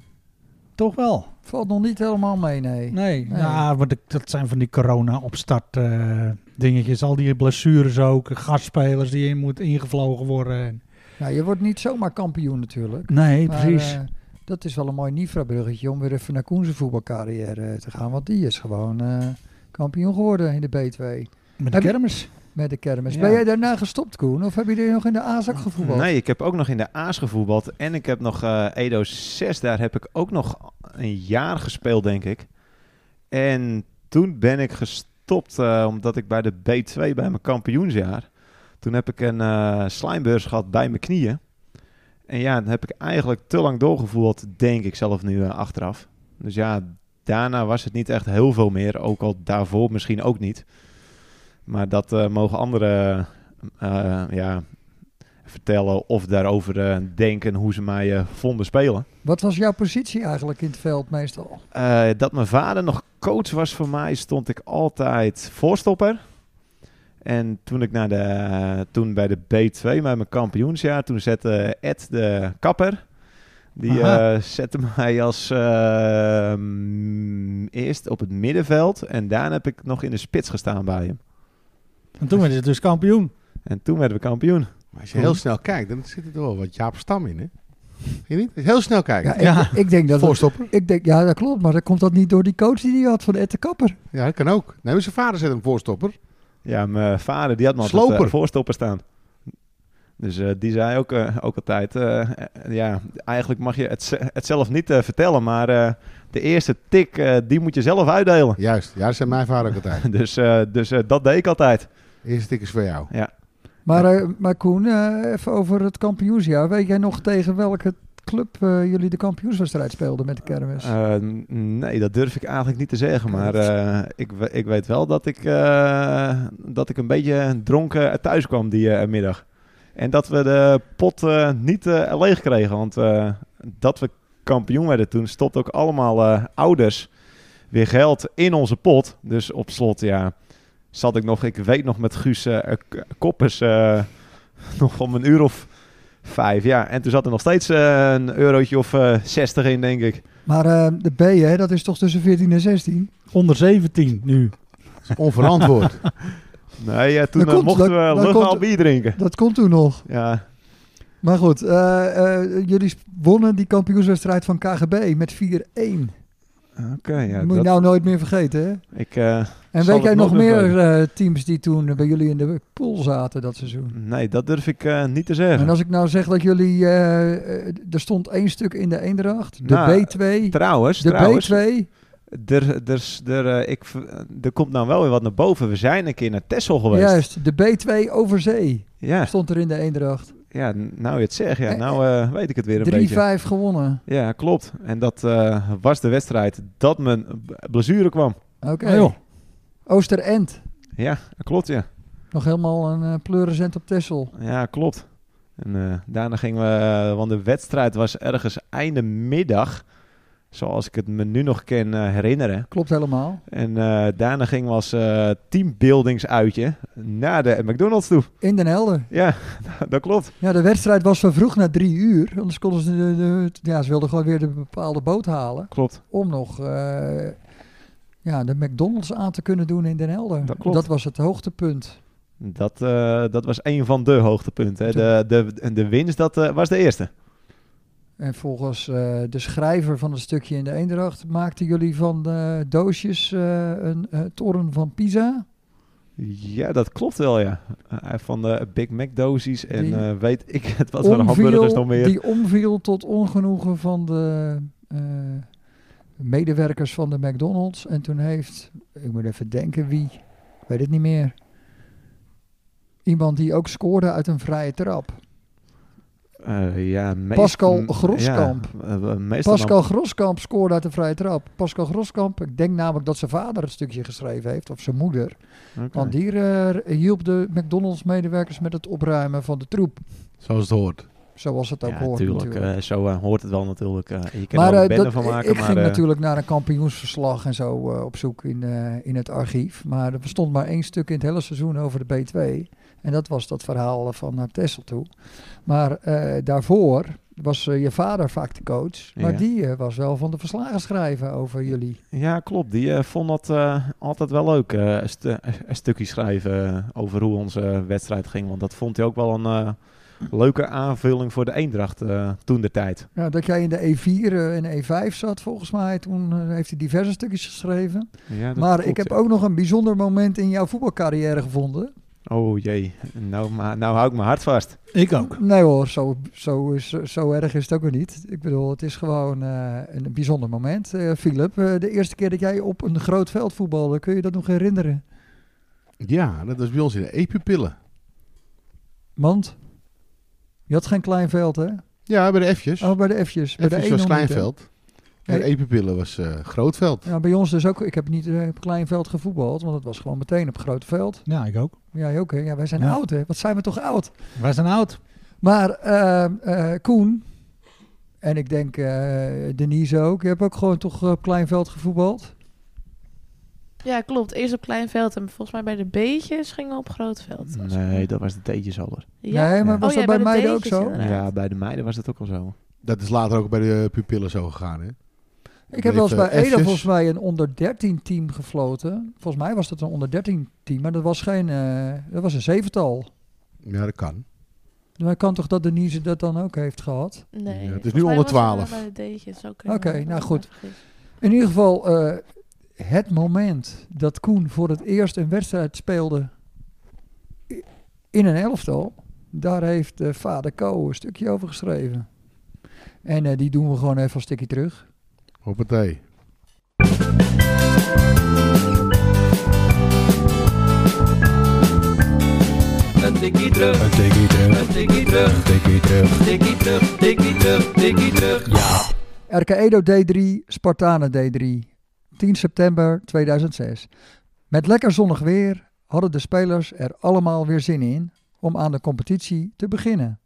toch wel. Valt nog niet helemaal mee, nee. Nee, Nee. Ja, maar de- dat zijn van die corona-opstart eh, dingetjes. Al die blessures ook, gastspelers die in moeten ingevlogen worden. Nou, je wordt niet zomaar kampioen natuurlijk. Nee, Maar, precies. eh, dat is wel een mooi Nifra-bruggetje om weer even naar Koense voetbalcarrière te gaan. Want die is gewoon eh, kampioen geworden in de B2. Met de heb je- kermis. met de kermis. Ja. Ben jij daarna gestopt, Koen? Of heb je er nog in de AZAK gevoetbald? Nee, ik heb ook nog in de A's gevoetbald. En ik heb nog eh, Edo 6, daar heb ik ook nog een jaar gespeeld, denk ik. En toen ben ik gestopt, eh, omdat ik bij de B2 bij mijn kampioensjaar... Toen heb ik een eh slijmbeurs gehad bij mijn knieën. En ja, dan heb ik eigenlijk te lang doorgevoerd, denk ik zelf nu eh, achteraf. Dus ja, daarna was het niet echt heel veel meer. Ook al daarvoor misschien ook niet. Maar dat eh, mogen anderen ja, vertellen of daarover denken hoe ze mij vonden spelen. Wat was jouw positie eigenlijk in het veld meestal? Dat mijn vader nog coach was voor mij, stond ik altijd voorstopper. En toen ik naar de, toen bij de B2 bij mijn kampioensjaar, toen zette Ed de kapper. Die eh, zette mij als eh, mm, eerst op het middenveld en daarna heb ik nog in de spits gestaan bij hem. En toen werd je dus kampioen. En toen werden we kampioen. Maar als je heel snel kijkt, dan zit er wel wat Jaap Stam in, hè? Je niet? Heel snel kijkt. Ja, Ja, ik, Ja. ik denk dat... Voorstopper. Ik denk, ja, dat klopt. Maar dan komt dat niet door die coach die hij had van Ed de Kapper. dat kan ook. Nee, zijn vader zet hem voorstopper. Ja, mijn vader die had me altijd Sloper. eh, voorstopper staan. Dus eh, die zei ook, eh, ook altijd, ja, eigenlijk mag je het, het zelf niet eh, vertellen, maar eh, de eerste tik, eh, die moet je zelf uitdelen. Juist. Ja, dat zei mijn vader ook altijd. [laughs] Dus, eh, dus eh, dat deed ik altijd. Eerste tik is voor jou. Maar, eh, maar Koen, even over het kampioensjaar. Weet jij nog tegen welke club eh, jullie de kampioenswedstrijd speelden met de kermis? Eh, nee, dat durf ik eigenlijk niet te zeggen, maar eh, ik, ik weet wel dat ik, dat ik een beetje dronken thuis kwam die middag. En dat we de pot niet leeg kregen, want dat we kampioen werden toen stopt ook allemaal ouders weer geld in onze pot. Dus op slot, ja, zat ik nog, ik weet nog met Guus Koppers [laughs] nog om een uur of vijf, ja. En toen zat er nog steeds eh, een eurotje of eh 60 in, denk ik. Maar eh, de B, hè, dat is toch tussen 14 en 16? Onder 17 nu. Onverantwoord. [laughs] Nee, ja, toen Dat eh, komt- mochten dat- we komt- bier drinken. Dat komt toen nog. Ja, Maar goed, eh, eh, jullie wonnen die kampioenswedstrijd van KGB met 4-1. oké. ja, Moet je dat- nou nooit meer vergeten, hè? ik, eh, En weet jij nog meer eh, teams die toen bij jullie in de pool zaten dat seizoen? nee, dat durf ik eh, niet te zeggen. En als ik nou zeg dat jullie... eh, er stond één stuk in de Eendracht. De Nou, B2. Trouwens, De trouwens B2. er, er, er, eh, ik, er komt nou wel weer wat naar boven. We zijn een keer naar Texel geweest. Juist, de B2 over zee Ja, stond er in de Eendracht. 3-5 ja, nou je het zegt, ja, nou eh, weet ik het weer een beetje. gewonnen. Ja, klopt. En dat eh, was de wedstrijd dat mijn blessure kwam. Oké. Oh, joh. Oosterend. Ja, klopt, ja. Nog helemaal een uh, pleurisent op Tessel. Ja, klopt. En eh, daarna gingen we, eh, want de wedstrijd was ergens einde middag, zoals ik het me nu nog kan eh, herinneren. Klopt helemaal. En eh, daarna gingen we als eh teambuildingsuitje naar de McDonald's toe. In Den Helder. Ja, [laughs] dat klopt. Ja, de wedstrijd was van vroeg naar drie uur. Anders konden ze de, de- ja, ze wilden gewoon weer de bepaalde boot halen. Klopt. Om nog eh, ja, de McDonald's aan te kunnen doen in Den Helder. Dat klopt. was het hoogtepunt. Dat, eh, dat was een van de hoogtepunten. hè. De, de, de winst, dat eh, was de eerste. En volgens eh, de schrijver van het stukje in de Eendracht maakten jullie van de doosjes een toren van Pisa. Ja, dat klopt wel, ja. Van de Big Mac doosies en Die weet ik het wat voor hamburgers nog meer. die omviel tot ongenoegen van de medewerkers van de McDonald's. En toen heeft, ik moet even denken wie, ik weet het niet meer. Iemand die ook scoorde uit een vrije trap. Eh, ja, meest- Pascal Groskamp. Ja, eh, Pascal Groskamp scoorde uit een vrije trap. Pascal Groskamp, ik denk namelijk dat zijn vader het stukje geschreven heeft, of zijn moeder. Want die eh, hielp de McDonald's medewerkers met het opruimen van de troep. Zoals het hoort. Zoals het ook ja, hoort tuurlijk, natuurlijk. eh, zo eh, hoort het wel natuurlijk. eh, je kan maar er een bende dat, van maken, ik maar... ging natuurlijk naar een kampioensverslag en zo op zoek in, in het archief. Maar er stond maar één stuk in het hele seizoen over de B2. En dat was dat verhaal van naar Tessel toe. Maar daarvoor was je vader vaak de coach. Maar Ja. die was wel van de verslagen schrijven over jullie. Ja, klopt. Die vond dat altijd wel leuk. eh, een, stu- een stukje schrijven over hoe onze wedstrijd ging. Want dat vond hij ook wel een leuke aanvulling voor de Eendracht eh, toen de tijd. Ja, dat jij in de E4 en E5 zat volgens mij. Toen eh, heeft hij diverse stukjes geschreven. Ja, maar klopt, ik heb ja. ook nog een bijzonder moment in jouw voetbalcarrière gevonden. Oh jee, nou, maar, nou hou ik mijn hart vast. Ik ook. Nee hoor, zo, zo, is, zo erg is het ook weer niet. Ik bedoel, het is gewoon eh, een bijzonder moment. Eh Philip, eh, de eerste keer dat jij op een groot veld voetbalde, kun je dat nog herinneren? Ja, dat was bij ons in de E-pupillen. Want je had geen klein veld, hè? Ja, bij de F'jes. Oh, bij de F'jes. Bij de F'jes was E niet, hè? Kleinveld. En de Nee. E-pupillen was eh, groot veld. Ja, bij ons dus ook. Ik heb niet eh, op klein veld gevoetbald, want het was gewoon meteen op groot veld. Ja, ik ook. Jij ook, hè? Ja, wij zijn Ja. oud, hè? Wat zijn we toch oud? Wij zijn oud. Maar eh, eh, Koen, en ik denk eh, Denise ook, je hebt ook gewoon toch op klein veld gevoetbald? Ja, klopt. Eerst op klein veld en volgens mij bij de beetjes gingen we op groot veld. Nee, dat was de teetjesalder. Ja? Nee, maar was Oh, dat ja, bij de meiden ook zo? inderdaad. Ja, bij de meiden was dat ook al zo. Dat is later ook bij de pupillen zo gegaan, hè? Ik heb wel eens bij eh, F'jes. volgens mij een onder 13 team gefloten. Volgens mij was dat een onder 13 team, maar dat was geen, eh, dat was een zevental. Ja, dat kan. Maar kan toch dat Denise dat dan ook heeft gehad? Nee. Ja, het is volgens nu onder was het, 12. eh, bij de deetjes ook. Oké, nou goed. In ieder geval, eh, het moment dat Koen voor het eerst een wedstrijd speelde in een elftal, daar heeft eh, vader Ko een stukje over geschreven. En eh, die doen we gewoon even een stukje terug. Hoppatee. Een tikkie terug, Een tikkie terug. een tikkie terug, Tikkie terug. tikkie terug, tikkie terug, tikkie terug. Ja. RK Edo D3, Spartanen D3. 10 september 2006. Met lekker zonnig weer hadden de spelers er allemaal weer zin in om aan de competitie te beginnen.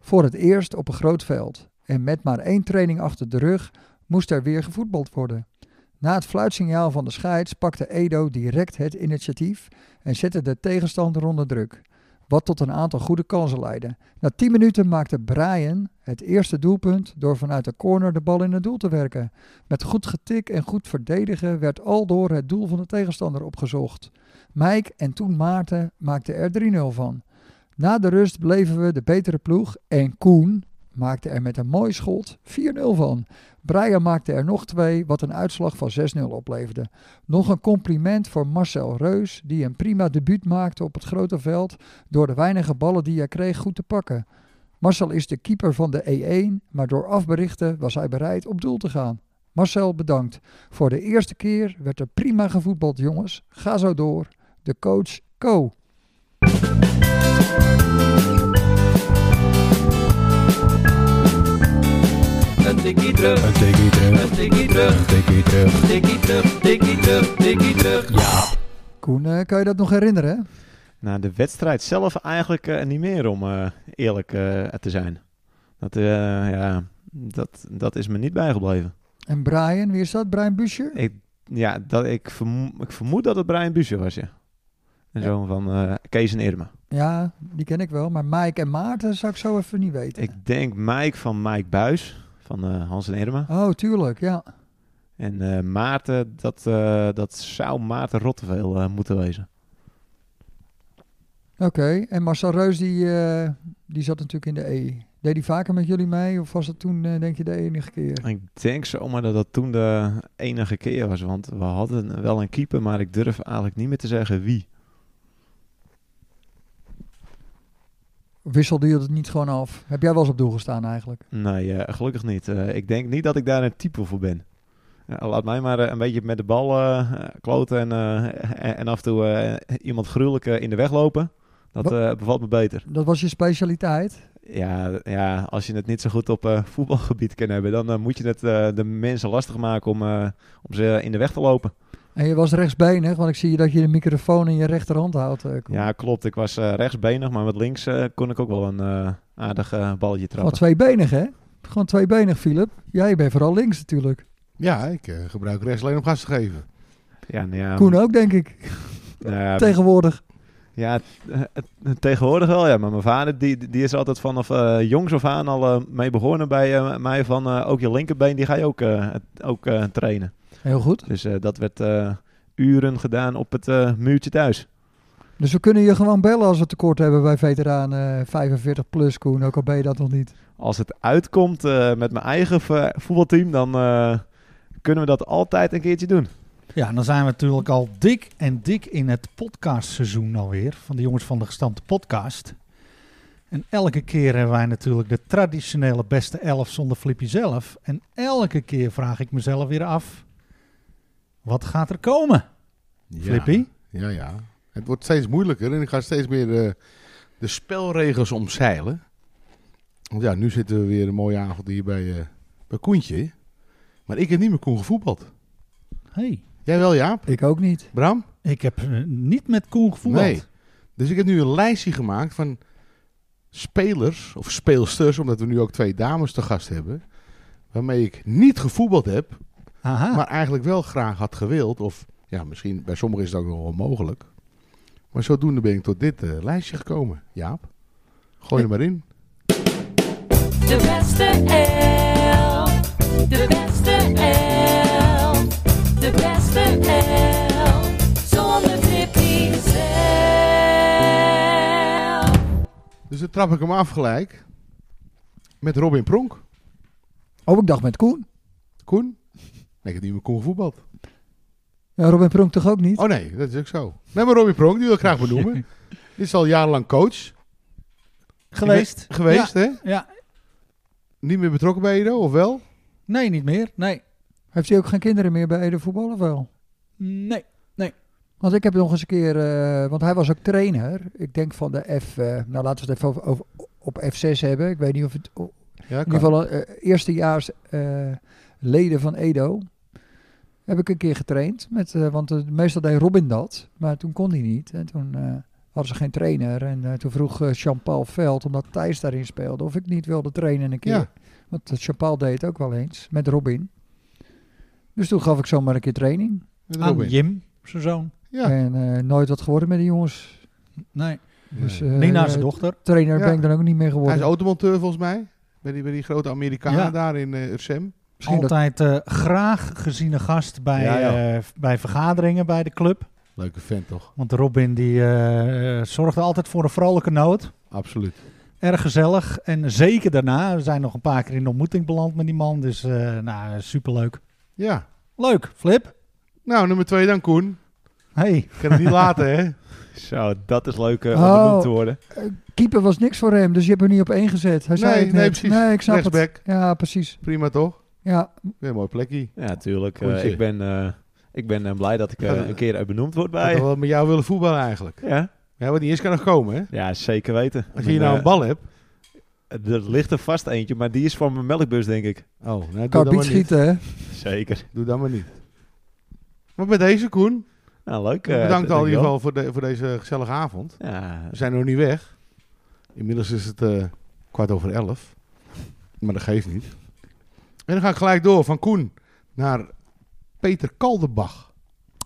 Voor het eerst op een groot veld. En met maar één training achter de rug moest er weer gevoetbald worden. Na het fluitsignaal van de scheids pakte Edo direct het initiatief en zette de tegenstander onder druk. Wat tot een aantal goede kansen leidde. Na 10 minuten maakte Brian het eerste doelpunt door vanuit de corner de bal in het doel te werken. Met goed getik en goed verdedigen werd aldoor het doel van de tegenstander opgezocht. Mike en toen Maarten maakten er 3-0 van. Na de rust bleven we de betere ploeg en Koen maakte er met een mooi schot 4-0 van. Brian maakte er nog twee, wat een uitslag van 6-0 opleverde. Nog een compliment voor Marcel Reus, die een prima debuut maakte op het grote veld door de weinige ballen die hij kreeg goed te pakken. Marcel is de keeper van de E1, maar door afberichten was hij bereid op doel te gaan. Marcel, bedankt. Voor de eerste keer werd er prima gevoetbald, jongens. Ga zo door. De coach Co. tikkie terug, Een tikkie terug. een tikkie terug, Tikkie terug. tikkie terug, tikkie terug, tikkie terug. Ja. Koen, eh, kan je dat nog herinneren? Nou, de wedstrijd zelf eigenlijk eh, niet meer, om eh, eerlijk eh, te zijn. Dat, eh, ja, dat, dat is me niet bijgebleven. En Brian, wie is dat? Brian Buscher? Ik, ja, dat, ik, vermo ik vermoed dat het Brian Buesje was, ja. En Ja. zoon van eh, Kees en Irma. Ja, die ken ik wel. Maar Mike en Maarten zou ik zo even niet weten. Ik denk Mike van Mike Buis, van eh, Hans en Irma. Oh, tuurlijk, ja. En eh, Maarten, dat, eh, dat zou Maarten Rotteveel moeten wezen. Oké, en Marcel Reus, die, die zat natuurlijk in de E. Deed hij vaker met jullie mee? Of was het toen, denk je, de enige keer? Ik denk zomaar dat dat toen de enige keer was, want we hadden wel een keeper, maar ik durf eigenlijk niet meer te zeggen wie. Wisselde je het niet gewoon af? Heb jij wel eens op doel gestaan eigenlijk? Nee, eh, gelukkig niet. Eh, ik denk niet dat ik daar een type voor ben. Ja, laat mij maar eh, een beetje met de bal eh, kloten en, eh, en, af en toe eh, iemand gruwelijk eh, in de weg lopen. Dat eh, bevalt me beter. Dat was je specialiteit? Ja, ja, als je het niet zo goed op eh, voetbalgebied kan hebben, dan eh, moet je het eh, de mensen lastig maken om, eh, om ze in de weg te lopen. En je was rechtsbenig, want ik zie dat je de microfoon in je rechterhand houdt. eh. Ja, klopt. Ik was eh, rechtsbenig, maar met links eh, kon ik ook wel een eh, aardig balletje Gewoon trappen. tweebenig, hè? Gewoon tweebenig, Philip. Jij bent vooral links natuurlijk. Ja, ik eh, gebruik rechts alleen om gas te geven. Ja, nou ja, Koen ook, denk ik. nou ja, Tegenwoordig. Ja, het- het- tegenwoordig wel, ja. Maar mijn vader, die, die is altijd vanaf eh, jongs af aan al mee begonnen bij eh, mij van... eh, ook je linkerbeen, die ga je ook, eh, ook eh, trainen. Heel goed. Dus eh, dat werd eh, uren gedaan op het eh, muurtje thuis. Dus we kunnen je gewoon bellen als we tekort hebben bij veteranen 45 plus, Koen. Ook al ben je dat nog niet. Als het uitkomt eh, met mijn eigen voetbalteam, dan eh, kunnen we dat altijd een keertje doen. Ja, dan zijn we natuurlijk al dik en dik in het podcastseizoen alweer. Van de jongens van de gestampte podcast. En elke keer hebben wij natuurlijk de traditionele beste elf zonder Flippy zelf. En elke keer vraag ik mezelf weer af. Wat gaat er komen? Ja. Flippy? Ja, ja. Het wordt steeds moeilijker en ik ga steeds meer de, de spelregels omzeilen. Want ja, nu zitten we weer een mooie avond hier bij, eh, bij Koentje. Maar ik heb niet meer Koen gevoetbald. Hey, Jij wel, Jaap? Ik ook niet. Bram? ik heb eh, niet met Koen gevoetbald. Nee. Dus ik heb nu een lijstje gemaakt van spelers of speelsters, omdat we nu ook twee dames te gast hebben, waarmee ik niet gevoetbald heb, Aha. maar eigenlijk wel graag had gewild. Of ja, misschien bij sommigen is het ook nog wel mogelijk. Maar zodoende ben ik tot dit eh, lijstje gekomen. Jaap, gooi er maar in. De beste elf. De beste elf. De beste elf. Zonder Tippy zelf. Dus dan trap ik hem af gelijk met Robin Pronk. Oh, ik dacht met Koen. Koen? Nee, ik heb niet meer Koen gevoetbald. Ja, Robin Pronk toch ook niet? Oh nee, dat is ook zo. Nee, maar Robin Pronk, die wil ik graag benoemen. [laughs] Dit is al jarenlang coach Geweest. geweest, hè? Ja. Niet meer betrokken bij Edo, of wel? Nee, niet meer. Nee. Heeft hij ook geen kinderen meer bij Ede voetbal of wel? Nee. Want ik heb nog eens een keer, eh, want hij was ook trainer. Ik denk van de F, eh, nou laten we het even over, over- op F6 hebben. Ik weet niet of het, Ja, in ieder geval uh, eerstejaars eh, leden van Edo. Heb ik een keer getraind. Met, eh, want eh, meestal deed Robin dat. Maar toen kon hij niet. En toen eh, hadden ze geen trainer. En eh, toen vroeg eh, Jean-Paul Veld, omdat Thijs daarin speelde, of ik niet wilde trainen een keer. Ja. Want Jean-Paul deed het ook wel eens. Met Robin. Dus toen gaf ik zomaar een keer training. Met Aan Robin. Jim, zijn zoon. Ja. En eh, nooit wat geworden met die jongens. Nee. Dus, Nee. eh, Nina, zijn dochter. Trainer Ja. ben ik dan ook niet meer Hij geworden. is automonteur volgens mij. Bij die, bij die grote Amerikanen Ja. daar in eh Ursem. Misschien dat- Altijd eh, graag geziene gast bij, Ja, ja. eh, bij vergaderingen bij de club. Leuke vent toch? Want Robin die eh, zorgde altijd voor een vrolijke noot. Absoluut. Erg gezellig. En zeker daarna. We zijn nog een paar keer in de ontmoeting beland met die man. Dus eh nou, superleuk. Ja. Leuk, Flip. Nou, nummer twee dan Koen. Hey. Ik kan het niet laten, hè? [laughs] Zo, dat is leuk eh, om Oh. te worden. Keeper was niks voor hem, dus je hebt hem niet op één gezet. Hij zei Nee, het nee, precies. Nee, ik snap Rechtsback. het. Ja, precies. Prima toch? Ja, Weer een mooi plekje. Ja, tuurlijk. eh, ik ben, eh, ik ben eh, blij dat ik eh, Ja. een keer benoemd word bij. wel met jou willen voetballen eigenlijk. Ja? Ja, wat niet eens kan nog komen, hè? ja, zeker weten. Als je hier nou een bal hebt. Er ligt er vast eentje, maar die is voor mijn melkbus, denk ik. Oh, nou, doe kan dan niet maar niet. schieten, hè? Zeker. Doe dan maar niet. Maar bij deze, Koen. Nou, leuk. eh, Bedankt al in ieder geval voor, de, voor deze gezellige avond. Ja, We zijn nog niet weg. Inmiddels is het eh, kwart over elf. Maar dat geeft niet. En dan ga ik gelijk door van Koen naar Peter Kalderbach.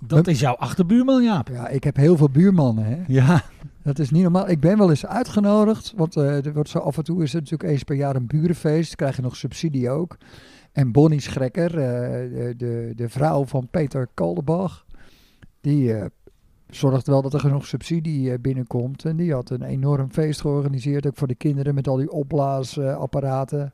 Dat is jouw achterbuurman, Jaap. Ja, ik heb heel veel buurmannen, hè? Ja. Dat is niet normaal. Ik ben wel eens uitgenodigd, want eh, er wordt zo af en toe is er natuurlijk eens per jaar een burenfeest. krijg je nog subsidie ook. En Bonnie Schrekker, eh, de, de, de vrouw van Peter Kaldenbach, die eh, zorgt wel dat er genoeg subsidie binnenkomt. En die had een enorm feest georganiseerd, ook voor de kinderen met al die opblaasapparaten.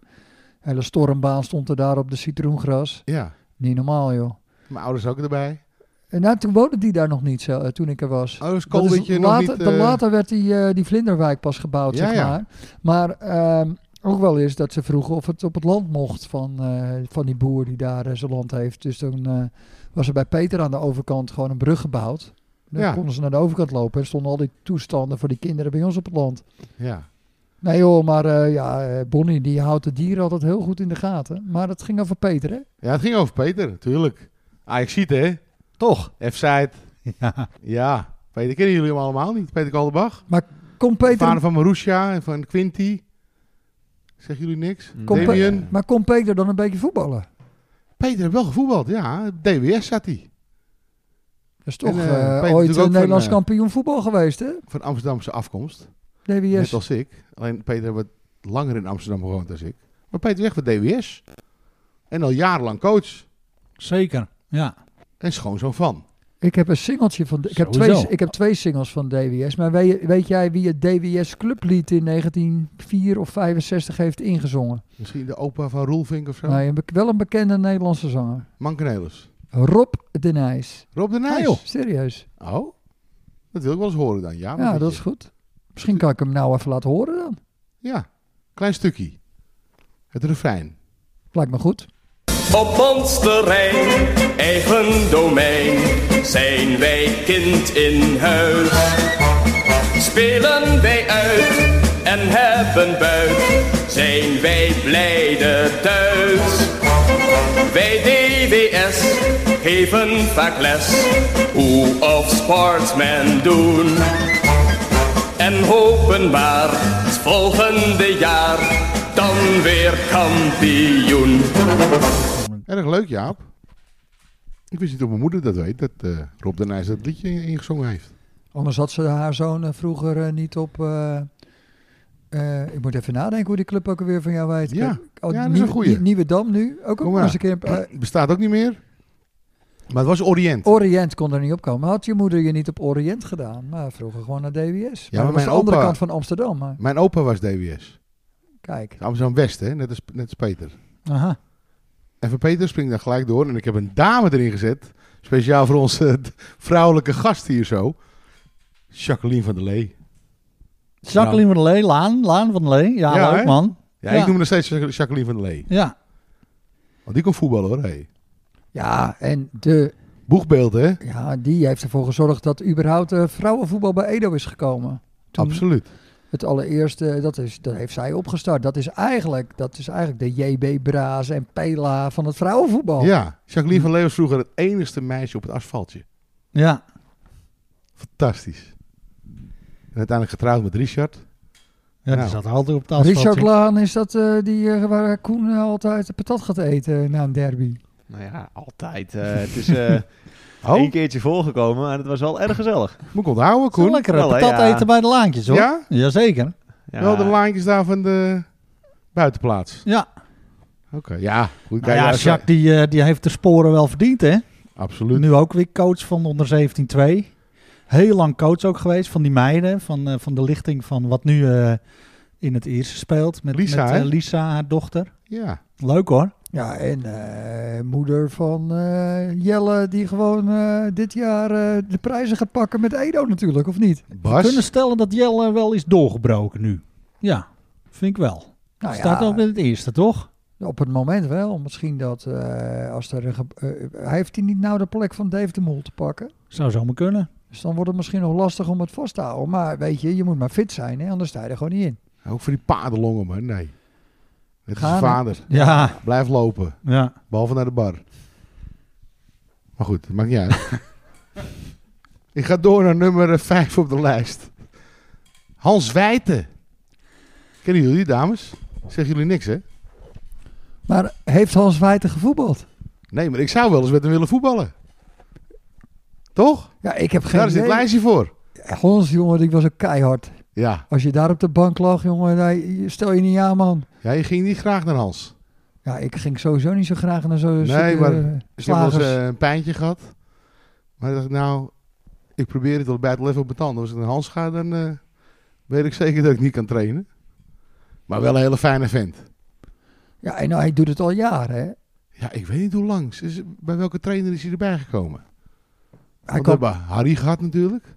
Hele stormbaan stond er daar op de citroengras. Ja, Niet normaal, joh. mijn ouders ook erbij. En nou, toen woonde die daar nog niet, zo, eh, toen ik er was. Oh, is Dat is Koldertje nog later, niet... eh, later werd die, eh, die Vlinderwijk pas gebouwd, Ja, zeg ja. maar. Maar ehm, ook wel eens dat ze vroegen of het op het land mocht van, van die boer die daar zijn land heeft. Dus toen was er bij Peter aan de overkant gewoon een brug gebouwd. Dan Ja. konden ze naar de overkant lopen en stonden al die toestanden voor die kinderen bij ons op het land. Ja. Nee joh, maar eh, ja, eh, Bonnie die houdt de dieren altijd heel goed in de gaten. Maar het ging over Peter, hè? ja, het ging over Peter, natuurlijk. Ah, ik zie het, hè? Toch? F-side. [laughs] Ja. Ja. Peter kennen jullie hem allemaal niet. Peter Kalderbach. Kom Peter, Vader van Marusha en van Quinty. Zeggen jullie niks? kom Pe- maar kon Peter dan een beetje voetballen? Peter heeft wel gevoetbald, ja. DWS zat hij. Dat is toch En, eh, Peter ooit van, Nederlands kampioen voetbal geweest, hè? Van Amsterdamse afkomst. Net DWS. als ik. Alleen Peter heeft wat langer in Amsterdam gewoond als ik. Maar Peter echt van DWS. En al jarenlang coach. Zeker. Ja. En schoonzoon van. Ik heb een singeltje van. Ik heb, Sowieso. twee, ik heb twee singles van DWS. Maar weet, jij wie het DWS Clublied in 1904 of 65 heeft ingezongen? Misschien de opa van Roelvink of zo. Nee, wel een bekende Nederlandse zanger. Mankenelis. Rob de Nijs. Rob de Nijs. Ah, joh. Serieus. Oh, dat wil ik wel eens horen dan. Ja, dat je- is goed. Misschien kan ik hem nou even laten horen dan. Ja, klein stukje. Het refrein. Lijkt me goed. Op ons terrein, eigen domein, zijn wij kind in huis. Spelen wij uit en hebben buit, zijn wij blijde thuis. Wij DWS geven vaak les, hoe of sportsmen doen. En hopen maar, het volgende jaar, dan weer kampioen. Erg leuk, Jaap. Ik wist niet of mijn moeder dat weet, dat eh, Rob de Nijs dat liedje ingezongen heeft. Anders had ze haar zoon eh, vroeger eh, niet op... eh, eh, ik moet even nadenken hoe die club ook alweer van jou weet. Ja. Oh, Ja, dat is een Nieuwe- goeie. Nie- Nieuwe Dam nu. Ook, ook eens een keer... Bestaat ook niet meer. Maar het was Orient. Oriënt kon er niet op komen. Had je moeder je niet op Oriënt gedaan? Maar vroeger gewoon naar DWS. maar maar dat was mijn de andere opa- kant van Amsterdam. Maar Mijn opa was DWS. kijk. Amsterdam-West, hè? Net als, net als Peter. Aha. En voor Peter springt dan gelijk door. En ik heb een dame erin gezet. Speciaal voor onze vrouwelijke gast hier zo. Jacqueline van der Lee. Jacqueline van der Lee, Laan, Laan van der Lee. Ja, Ja, leuk man. Ja, Ja. ik noem haar nog steeds Jacqueline van der Lee. Ja. Want die kon voetballen hoor. Hey. Ja, en de, Boegbeeld hè? ja, die heeft ervoor gezorgd dat überhaupt eh, vrouwenvoetbal bij Edo is gekomen. Toen Absoluut. Het allereerste, dat, is, dat heeft zij opgestart. Dat is eigenlijk, dat is eigenlijk de JB Braas en Pela van het vrouwenvoetbal. Ja, Jacqueline van der Lee was vroeger het enigste meisje op het asfaltje. Ja. Fantastisch. En uiteindelijk getrouwd met Richard. Ja, die Nou. zat altijd op het asfaltje. Richard Laan is dat eh, die eh, waar Koen altijd de patat gaat eten na een derby. Nou ja, altijd. eh, het is eh [laughs] [laughs] Oh, één keertje voorgekomen, maar het was wel erg gezellig. moet ik onthouden, Koen? Koen. Lekker hè, patat ja. eten bij de laantjes hoor. Ja? Jazeker. Ja, Wel de laantjes daar van de buitenplaats. Ja. Oké, ja. Goed, Nou ja, Jacques die, eh, die heeft de sporen wel verdiend hè. Absoluut. Nu ook weer coach van de onder 17-2. Heel lang coach ook geweest van die meiden. Van, eh, van de lichting van wat nu eh, in het eerste speelt. Met Lisa, met, eh, Lisa, haar dochter. Ja. Leuk hoor. Ja, en eh, moeder van eh, Jelle die gewoon eh, dit jaar eh, de prijzen gaat pakken met Edo natuurlijk, of niet? We kunnen stellen dat Jelle wel is doorgebroken nu. Ja, vind ik wel. Nou Staat ja, ook in het eerste, toch? op het moment wel. Misschien dat eh, als er een... ge- heeft hij niet nou de plek van Dave de Mol te pakken? Zou zomaar kunnen. Dus dan wordt het misschien nog lastig om het vast te houden. Maar weet je, je moet maar fit zijn, hè? anders sta je er gewoon niet in. Ook voor die paardenlongen, man. Nee. Net als Gaan, zijn hè? vader. Ja, Blijf lopen. ja. Behalve naar de bar. Maar goed, dat maakt niet uit. [laughs] Ik ga door naar nummer 5 op de lijst. Hans Wijten. Kennen jullie dames? Zeggen jullie niks, hè? Maar heeft Hans Wijten gevoetbald? Nee, maar ik zou wel eens met hem willen voetballen. Toch? Ja, ik heb geen Daar is dit idee. lijstje voor. Hans, jongen, die was ook keihard. Ja. Als je daar op de bank lag, jongen, nee, stel je niet aan, man. ja, je ging niet graag naar Hans. Ja, ik ging sowieso niet zo graag naar zo'n Nee, maar eh, Ik heb wel slagers. eens eh, een pijntje gehad. Maar ik dacht, nou, ik probeer het al bij het level op mijn tanden. Als ik naar Hans ga, dan eh, weet ik zeker dat ik niet kan trainen. Maar wel een hele fijne vent. Ja, en nou, hij doet het al jaren, hè. Ja, ik weet niet hoe lang. Bij welke trainer is hij erbij gekomen? Hij kwam, Harry gehad natuurlijk.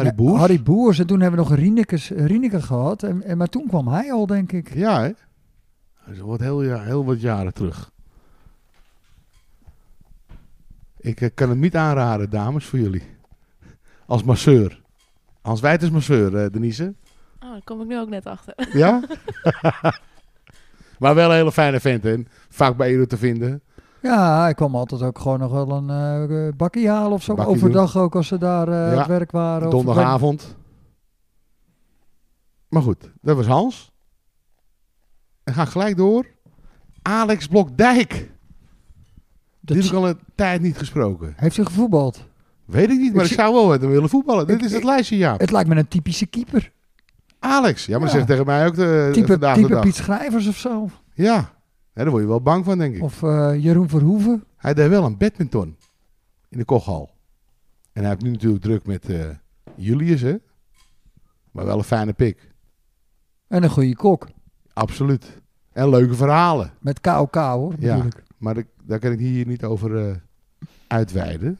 Harry Ja, Boers. Harry Boers. En toen hebben we nog Rienekes, Rieneke gehad. En, en, maar toen kwam hij al, denk ik. Ja, hè? Dat is wat heel, ja, heel wat jaren terug. Ik eh, kan het niet aanraden, dames, voor jullie. Als masseur. Hans Wijt is masseur, eh, Denise. Oh, daar kom ik nu ook net achter. Ja? [laughs] maar wel een hele fijne vent, hè? Vaak bij Edo te vinden. Ja, hij kwam altijd ook gewoon nog wel een eh, bakkie halen of zo. Bakkie Overdag ook als ze daar Ja, aan het werk waren. of- Donderdagavond. Maar goed, dat was Hans. En ga gelijk door. Alex Blokdijk. Dat- Die heb ik al een tijd niet gesproken. Heeft hij gevoetbald? Weet ik niet, maar Ik ik, zou wel met hem willen voetballen. Dit Ik- is het ik- lijstje, ja. Het lijkt me een typische keeper. Alex. Ja, maar Ja. zeg tegen mij ook de, Type, vandaag de type dag. Piet Schrijvers of zo. Ja. Ja, daar word je wel bang van, denk ik. Of eh, Jeroen Verhoeven. Hij deed wel een badminton in de kochhal. En hij heeft nu natuurlijk druk met eh, Julius, hè. Maar wel een fijne pik. En een goede kok. Absoluut. En leuke verhalen. Met KOK hoor, Ja. natuurlijk. Maar daar kan ik hier niet over, eh, uitweiden.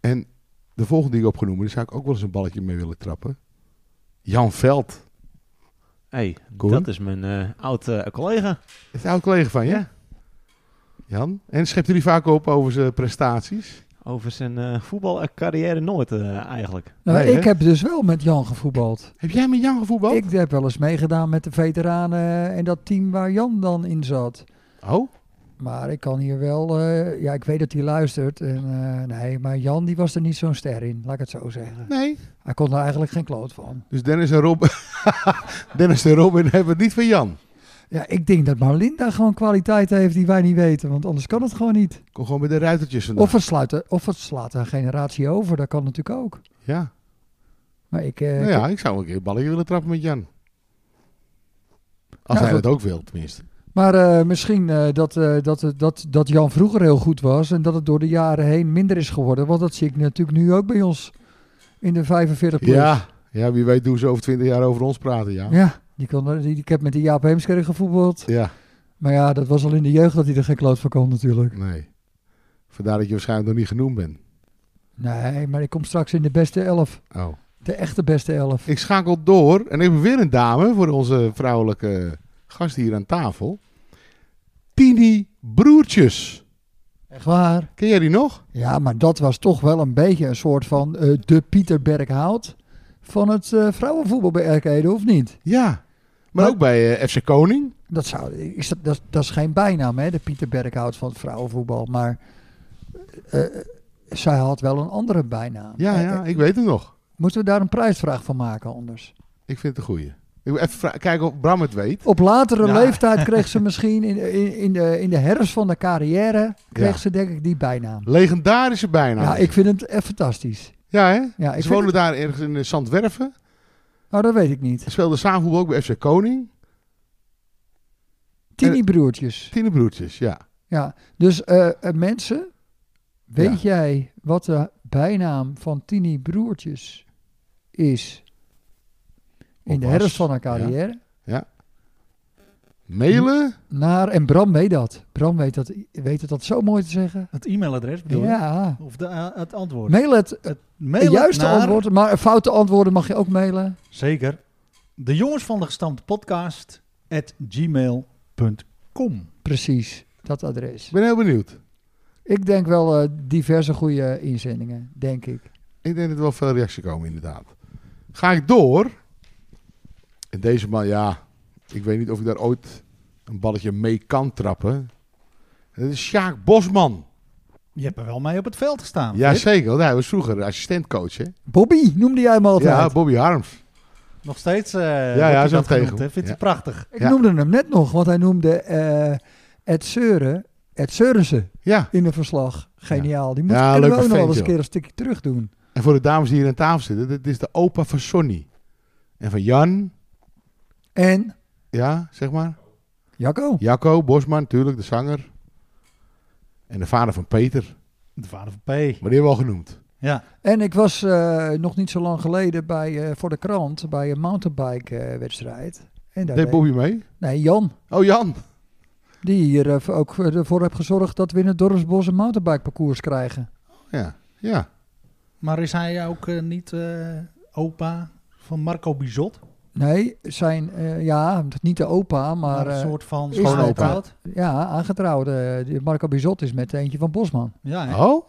En de volgende die ik opgenoemd, daar zou ik ook wel eens een balletje mee willen trappen. Jan Veld. Hey, Koen? dat is mijn eh oud eh, collega. Is een oud collega van je? Ja. Jan. En schept hij vaak op over zijn prestaties? Over zijn eh, voetbalcarrière nooit eigenlijk. Nou, Nee, ik hè? heb dus wel met Jan gevoetbald. Heb jij met Jan gevoetbald? Ik heb wel eens meegedaan met de veteranen en dat team waar Jan dan in zat. Oh? Maar ik kan hier wel, eh, ja, ik weet dat hij luistert. En, eh, nee, maar Jan die was er niet zo'n ster in, laat ik het zo zeggen. Nee. Hij kon er eigenlijk geen kloot van. Dus Dennis en Robin, [laughs] Dennis en Robin hebben het niet van Jan. Ja, ik denk dat Marlinda gewoon kwaliteit heeft die wij niet weten, want anders kan het gewoon niet. Kom gewoon met de ruitertjes vandaag. Of het, sluit, of het slaat een generatie over, dat kan natuurlijk ook. Ja. Maar ik, eh, Nou ja, ik zou een keer balletje willen trappen met Jan. Als Nou, hij dat ook wil, tenminste. Maar eh, misschien eh, dat, eh, dat, dat, dat Jan vroeger heel goed was en dat het door de jaren heen minder is geworden. Want dat zie ik natuurlijk nu ook bij ons in de 45 plus. Ja. ja, wie weet hoe ze over 20 jaar over ons praten, ja. Ja, die kon, er- die, ik heb met die Jaap Heemskerk gevoetbald. Ja, Maar ja, dat was al in de jeugd dat hij er geen kloot van kon natuurlijk. nee. Vandaar dat je waarschijnlijk nog niet genoemd bent. Nee, maar ik kom straks in de beste elf. Oh. De echte beste elf. Ik schakel door en ik heb weer een dame voor onze vrouwelijke gast hier aan tafel. Tini Broertjes. Echt waar? Ken jij die nog? Ja, maar dat was toch wel een beetje een soort van eh, de Pieter Berghout van het eh, vrouwenvoetbal bij Erkede, of niet? Ja. Maar Maar- ook bij eh, FC Koning. Dat, zou, is dat, dat, dat is geen bijnaam, hè, de Pieter Berghout van het vrouwenvoetbal. Maar zij had wel een andere bijnaam. Ja, ja, ik weet hem nog. Moeten we daar een prijsvraag van maken anders? Ik vind het een goeie. Ik wil even kijken of Bram het weet. Op latere Ja. leeftijd kreeg ze [laughs] misschien in, in, in, de, in de herfst van de carrière, kreeg Ja. ze denk ik die bijnaam. Legendarische bijnaam. Ja, ik vind het echt fantastisch. Ja, hè? Ja, ik Ze wonen het- daar ergens in eh, Zandwerven. Oh, dat weet ik niet. Ze speelden samen ook bij FC Koning. Tini broertjes. Tien broertjes, ja. Ja, dus eh, eh, mensen, weet Ja. jij wat de bijnaam van Tini broertjes is? In de herfst van haar ja. carrière. Mailen? Naar, en Bram weet dat. Bram weet dat, weet het dat zo mooi te zeggen. Het e-mailadres bedoel je? Ja. Of de, eh, het antwoord? Mail het, het Mailen juiste naar- antwoord, maar foute antwoorden mag je ook mailen. Zeker. De jongens van de gestampte podcast at gmail.com. Precies, dat adres. Ik ben heel benieuwd. Ik denk wel eh, diverse goede inzendingen, denk ik. Ik denk dat er wel veel reacties komen, inderdaad. Ga ik door. En deze man, ja, ik weet niet of ik daar ooit een balletje mee kan trappen. Dat is Sjaak Bosman. Je hebt er wel mee op het veld gestaan. Ja, Flip. zeker. want Hij was vroeger assistentcoach, hè? Bobby noemde jij hem altijd. Ja, Bobby Harms. Nog steeds eh ja, hij zo genoemd, tegen. Vindt Ja. hij prachtig. Ik Ja. noemde hem net nog, want hij noemde eh Ed Seuren, Ed Seurensen Ja. in een verslag. Geniaal. Die moet Ja, we ook nog wel eens een keer een stukje terug doen. En voor de dames die hier aan tafel zitten, dit is de opa van Sonny. En van Jan, En ja, zeg maar. Jacco. Jacco Bosman, natuurlijk, de zanger. En de vader van Peter. De vader van P. Maar die hebben we al genoemd. Ja. En ik was eh, nog niet zo lang geleden bij, eh, voor de krant bij een mountainbike eh, wedstrijd. En daar Deed deed- Bobby mee? Nee, Jan. Oh, Jan. Die hier ook ervoor heeft gezorgd dat we in het Dorpsbos een mountainbike parcours krijgen. Ja, ja. Maar is hij ook niet eh, opa van Marco Bizot? Nee, zijn, eh, ja, niet de opa, maar Maar een eh, soort van is aangetrouwd? ja, aangetrouwd. eh, Marco Bizot is met eentje van Bosman. Ja, hè? Oh?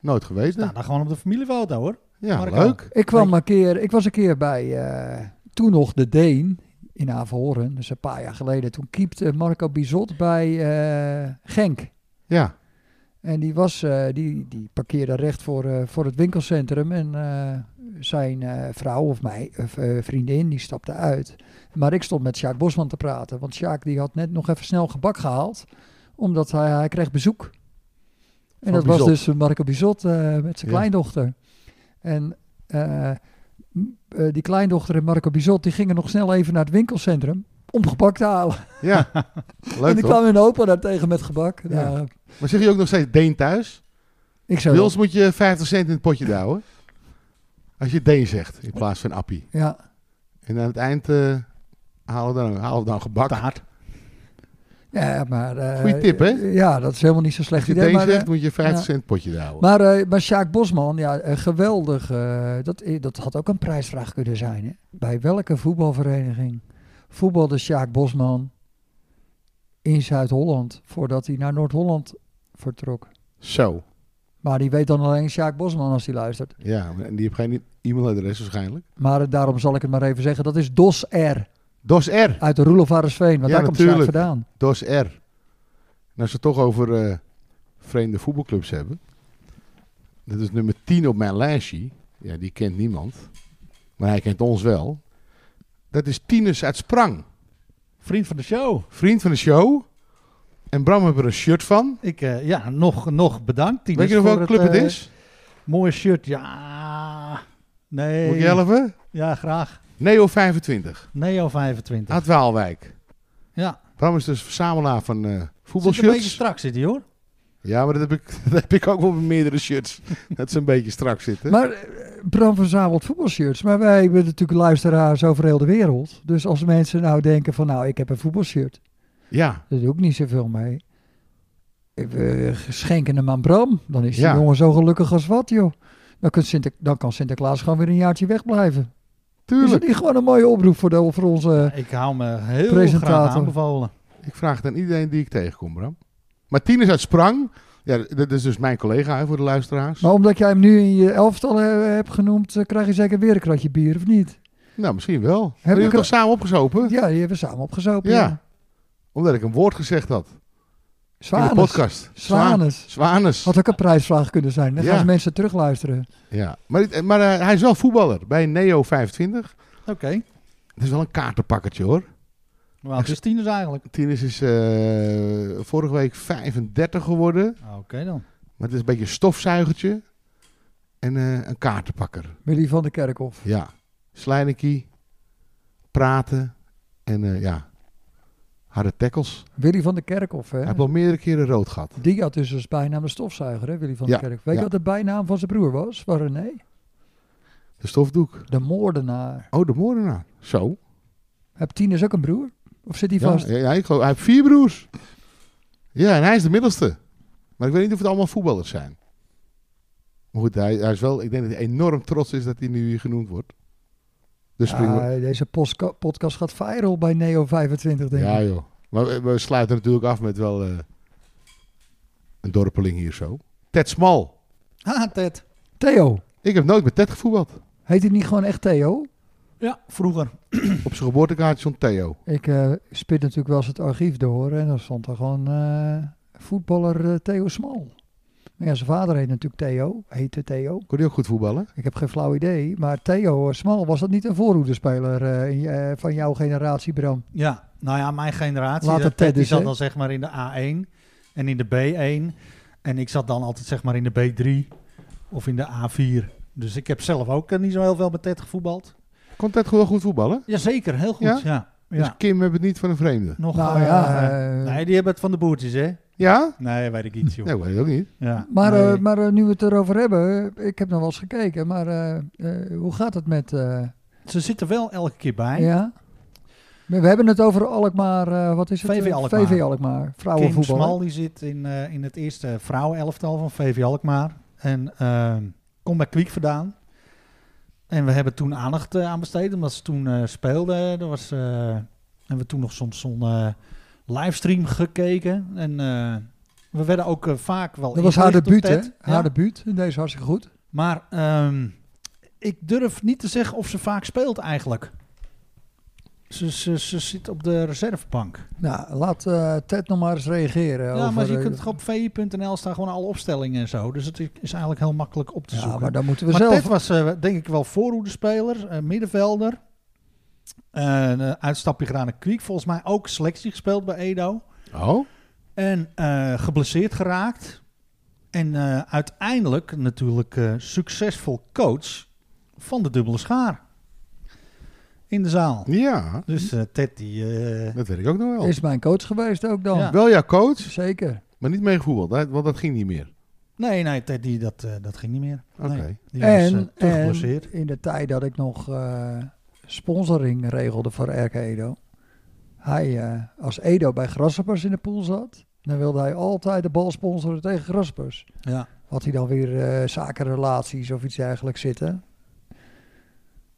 Nooit geweten. Staat daar gewoon op de familiefoto hoor. Ja, Marco. leuk. Ik, kwam een keer, ik was een keer bij, eh, toen nog de Deen in Averhoorn, dus een paar jaar geleden. Toen keepte Marco Bizot bij eh, Genk. Ja. En die, was, eh, die, die parkeerde recht voor, eh, voor het winkelcentrum. En eh, zijn eh, vrouw of mij, of, eh, vriendin, die stapte uit. Maar ik stond met Sjaak Bosman te praten. Want Sjaak die had net nog even snel gebak gehaald. Omdat hij, hij kreeg bezoek. En dat was dus Marco Bizot eh, met zijn Ja. kleindochter. En die kleindochter en Marco Bizot die gingen nog snel even naar het winkelcentrum. Om gebak te halen. Ja. [laughs] en Leuk die toch? kwam hun opa daar tegen met gebak. Ja. Maar zeg je ook nog steeds Deen thuis? ik zou Wils moet je 50 cent in het potje douwen. Als je Deen zegt, in plaats van Appie. Ja. En aan het eind eh, halen, we dan, halen we dan gebak. Taart. Ja, maar... eh, Goeie tip, hè? Ja, dat is helemaal niet Als slecht je idee. Maar, zegt, eh, moet je 50 ja. cent potje daar houden. maar, eh, maar Sjaak Bosman, ja, geweldig. dat, dat had ook een prijsvraag kunnen zijn. Hè? Bij welke voetbalvereniging voetbalde Sjaak Bosman in Zuid-Holland voordat hij naar Noord-Holland vertrok? Zo. Maar die weet dan alleen Sjaak Bosman als hij luistert. Ja, en die heeft geen e-mailadres waarschijnlijk. Maar daarom zal ik het maar even zeggen. Dat is Dos R Dos R. uit de Roelof Arendsveen. Want Ja, daar komt Sjaak natuurlijk. vandaan. Dos R. En als we het toch over eh, vreemde voetbalclubs hebben. Dat is nummer 10 op mijn lijstje. Ja, die kent niemand. Maar hij kent ons wel. Dat is Tinus uit Sprang. Vriend van de show. Vriend van de show. En Bram heeft er een shirt van. Ik, eh, ja, nog, nog bedankt. Tinus, Weet je nog welke club het eh, is? Mooie shirt. Ja. Nee. Moet je helpen? Ja, graag. Neo 25. Neo 25. Uit Waalwijk. ja. Bram is dus verzamelaar van eh Zit een beetje voetbalshirts. strak zit hij hoor. Ja, maar dat heb, ik, [laughs] dat heb ik ook wel met meerdere shirts. [laughs] dat ze een beetje strak zitten. Maar Bram verzamelt voetbalshirts. Maar wij hebben natuurlijk luisteraars over heel de wereld. Dus als mensen nou denken van nou, ik heb een voetbalshirt. Ja, Daar doe ik niet zoveel mee. Ik, eh, schenken hem aan Bram. Dan is die Ja. jongen zo gelukkig als wat, joh. Dan, kunt Sinter, dan kan Sinterklaas gewoon weer een jaartje wegblijven. Is het tuurlijk. niet gewoon een mooie oproep voor, de, voor onze... Ik hou me heel graag aanbevolen. Ik vraag het aan iedereen die ik tegenkom, Bram. Tinus uit Sprang. Ja, dat is dus mijn collega hè, voor de luisteraars. Maar omdat jij hem nu in je elftal eh, hebt genoemd, eh, krijg je zeker weer een kratje bier, of niet? Nou, misschien wel. Hebben het al- toch samen opgezopen? Ja, die hebben we samen opgezopen. Ja. Ja. Omdat ik een woord gezegd had. In de Zwanes. podcast. Zwa- Zwanes. Zwanes. Had ook een prijsvraag kunnen zijn. Dan Ja. gaan mensen terugluisteren. Ja. Maar, dit- maar eh, hij is wel voetballer bij Neo 25. Oké. Het is wel een kaartenpakkertje hoor. Hoe oud is Tinus eigenlijk? Tinus is eh, vorige week 35 geworden. Oké dan. Maar het is een beetje een stofzuigertje. En eh, een kaartenpakker. Willy van de Kerkhof. Ja. Slijnekie. Praten. En eh, ja. Harde tackles. Willy van de Kerkhof, hè? Hij heeft al meerdere keren rood gehad. Die had dus als bijnaam de stofzuiger, hè, Willy van Ja, de Kerkhof. Weet je wat de bijnaam van zijn broer was? Van René? De stofdoek. De moordenaar. Oh, de moordenaar. Zo. Heb Tinus ook een broer? Of zit hij vast? ja, ik geloof, hij heeft vier broers. Ja, en hij is de middelste. Maar ik weet niet of het allemaal voetballers zijn. Maar goed, hij, hij is wel, ik denk dat hij enorm trots is dat hij nu hier genoemd wordt. Dus Ja, deze podcast gaat viral bij Neo 25, denk Ja, ik. joh. Maar we, we sluiten natuurlijk af met wel eh, een dorpeling hier zo. Ted Smal. Ah, Ted. Theo. Ik heb nooit met Ted gevoetbald. Heet hij niet gewoon echt Theo? Ja, vroeger. [clears throat] Op zijn geboortekaartje stond Theo. Ik eh spit natuurlijk wel eens het archief door en dan stond er gewoon eh, voetballer Theo Smal. Maar ja, zijn vader heet natuurlijk Theo, heette Theo. Kon hij ook goed voetballen? Ik heb geen flauw idee, maar Theo Smal, was dat niet een voorhoederspeler eh, eh, van jouw generatie, Bram? Ja, nou ja, mijn generatie. Later dat Ted Ted, die zat dan zeg maar in de A1 en in de B1. En ik zat dan altijd zeg maar in de B3 of in de A4. Dus ik heb zelf ook eh, niet zo heel veel met Ted gevoetbald. Kon Ted gewoon goed voetballen? Jazeker, heel goed. Ja? Ja. ja. Dus Kim heeft het niet van een vreemde. Nog, Nou eh, ja, eh, eh, nee, die hebben het van de boertjes, hè? Ja? Nee, weet ik niet, joh. Nee, ik weet het ook niet. Ja, Maar, nee. eh, maar eh, nu we het erover hebben, eh, ik heb nog wel eens gekeken, maar eh, eh, hoe gaat het met... eh, Ze zitten wel elke keer bij. ja? We, hebben het over Alkmaar, eh, wat is het? VV Alkmaar. VV Alkmaar, Kim vrouwenvoetbal. hè? Smal die zit in, eh, in het eerste vrouwenelftal van VV Alkmaar. En eh, komt bij Kwiek vandaan. En we hebben toen aandacht aan besteed, omdat ze toen eh, speelden. Er was, eh, hebben we toen nog soms zo'n eh, livestream gekeken. En eh, we werden ook eh, vaak wel Dat was haar debuut, hè? Haar debuut, en deze hartstikke goed. Maar ehm, ik durf niet te zeggen of ze vaak speelt eigenlijk. Ze, ze, ze zit op de reservebank. Nou, laat eh, Ted nog maar eens reageren. Ja, over, maar je kunt op vi.nl staan gewoon alle opstellingen en zo. Dus het is eigenlijk heel makkelijk op te Ja, zoeken. maar dan moeten we Maar zelf... Ted was denk ik wel voorhoedenspeler, eh, middenvelder. Eh, een uitstapje gedaan naar Kwiek. Volgens mij ook selectie gespeeld bij Edo. Oh? En eh, geblesseerd geraakt. En eh, uiteindelijk natuurlijk eh, succesvol coach van de dubbele schaar. In de zaal. Ja, Dus eh, Ted die... eh, dat weet ik ook nog wel. Is mijn coach geweest ook dan. Ja. Wel jouw coach, Zeker. maar niet hè, want dat ging niet meer. nee, nee, Ted die, dat, eh, dat ging niet meer. Oké. Nee, die was En, en in de tijd dat ik nog eh, sponsoring regelde voor RK Edo, Hij, eh, als Edo bij Grasshoppers in de pool zat, dan wilde hij altijd de bal sponsoren tegen Grasshoppers. Ja. Had hij dan weer eh, zakenrelaties of iets dergelijks zitten.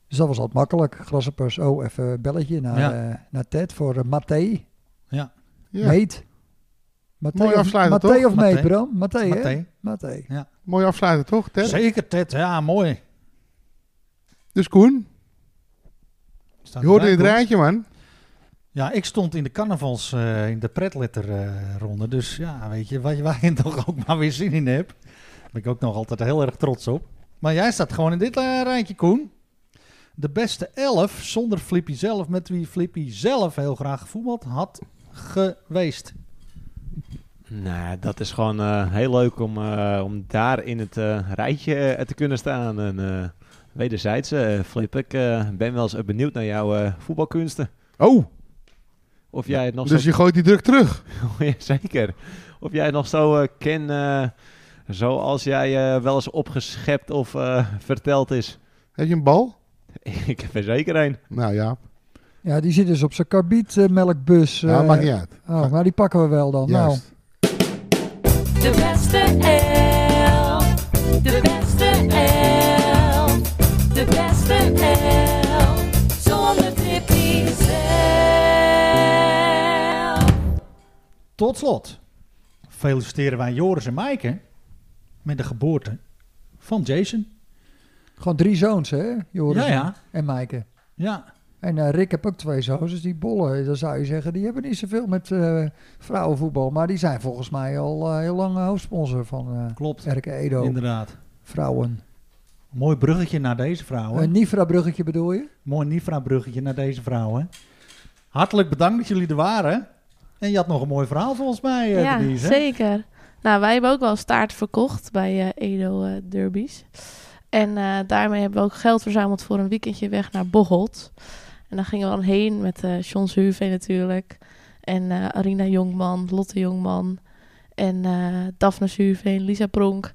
Dus dat was altijd makkelijk. Grasshoppers, oh, even een belletje naar, Ja. eh, naar Ted voor uh, Mathé. Ja. Ja. Meet. Mathé Mooi of- afsluiten, Mathé toch? of Meet, Mathé. Bram? Mathé, hè? Mathé. Mathé. Mooi afsluiten, toch, Ted? Zeker, Ted. Ja, mooi. Dus Koen, Staat je hoort in het rijtje, man. Ja, ik stond in de carnavals, eh, in de pretletterronde. dus ja, weet je, waar je, waar je [laughs] toch ook maar weer zin in hebt. Daar ben ik ook nog altijd heel erg trots op. Maar jij staat gewoon in dit eh, rijtje, Koen. De beste elf, zonder Flippy zelf, met wie Flippy zelf heel graag gevoetbald had geweest. Nou, dat is gewoon eh, heel leuk om, eh, om daar in het eh, rijtje eh, te kunnen staan. En eh wederzijds, eh, Flip, ik eh, ben wel eens benieuwd naar jouw eh, voetbalkunsten. Oh, Of jij het nog dus zo... je gooit die druk terug. [laughs] Ja, zeker. Of jij het nog zo eh ken eh, zoals jij eh, wel eens opgeschept of eh, verteld is. Heb je een bal? [laughs] ik heb er zeker een. Nou ja, Ja, die zit dus op zijn karbietmelkbus. ja eh, maakt niet uit. Oh, maar die pakken we wel dan. Nou. De beste elf. De beste elf. Tot slot feliciteren wij Joris en Maaike met de geboorte van Jason. gewoon drie zoons, hè? Joris Ja, ja. en Maaike. Ja, En eh, Rick heb ook twee zoons, dus die bollen, dan zou je zeggen, die hebben niet zoveel met eh, vrouwenvoetbal. Maar die zijn volgens mij al eh, heel lang hoofdsponsor van eh klopt. Erke Edo. Inderdaad. Vrouwen. Mooi bruggetje naar deze vrouwen. Een Nifra-bruggetje bedoel je? Mooi Nifra-bruggetje naar deze vrouwen. Hartelijk bedankt dat jullie er waren. En je had nog een mooi verhaal volgens mij, eh ja, Denise, zeker. Nou, wij hebben ook wel staart verkocht bij eh, Edo eh, Derbies. En daarmee hebben we ook geld verzameld voor een weekendje weg naar Bocholt. En dan gingen we dan heen met eh John Zuurveen natuurlijk. En Arina Jongman, Lotte Jongman. En Daphne Zuurveen, Lisa Pronk.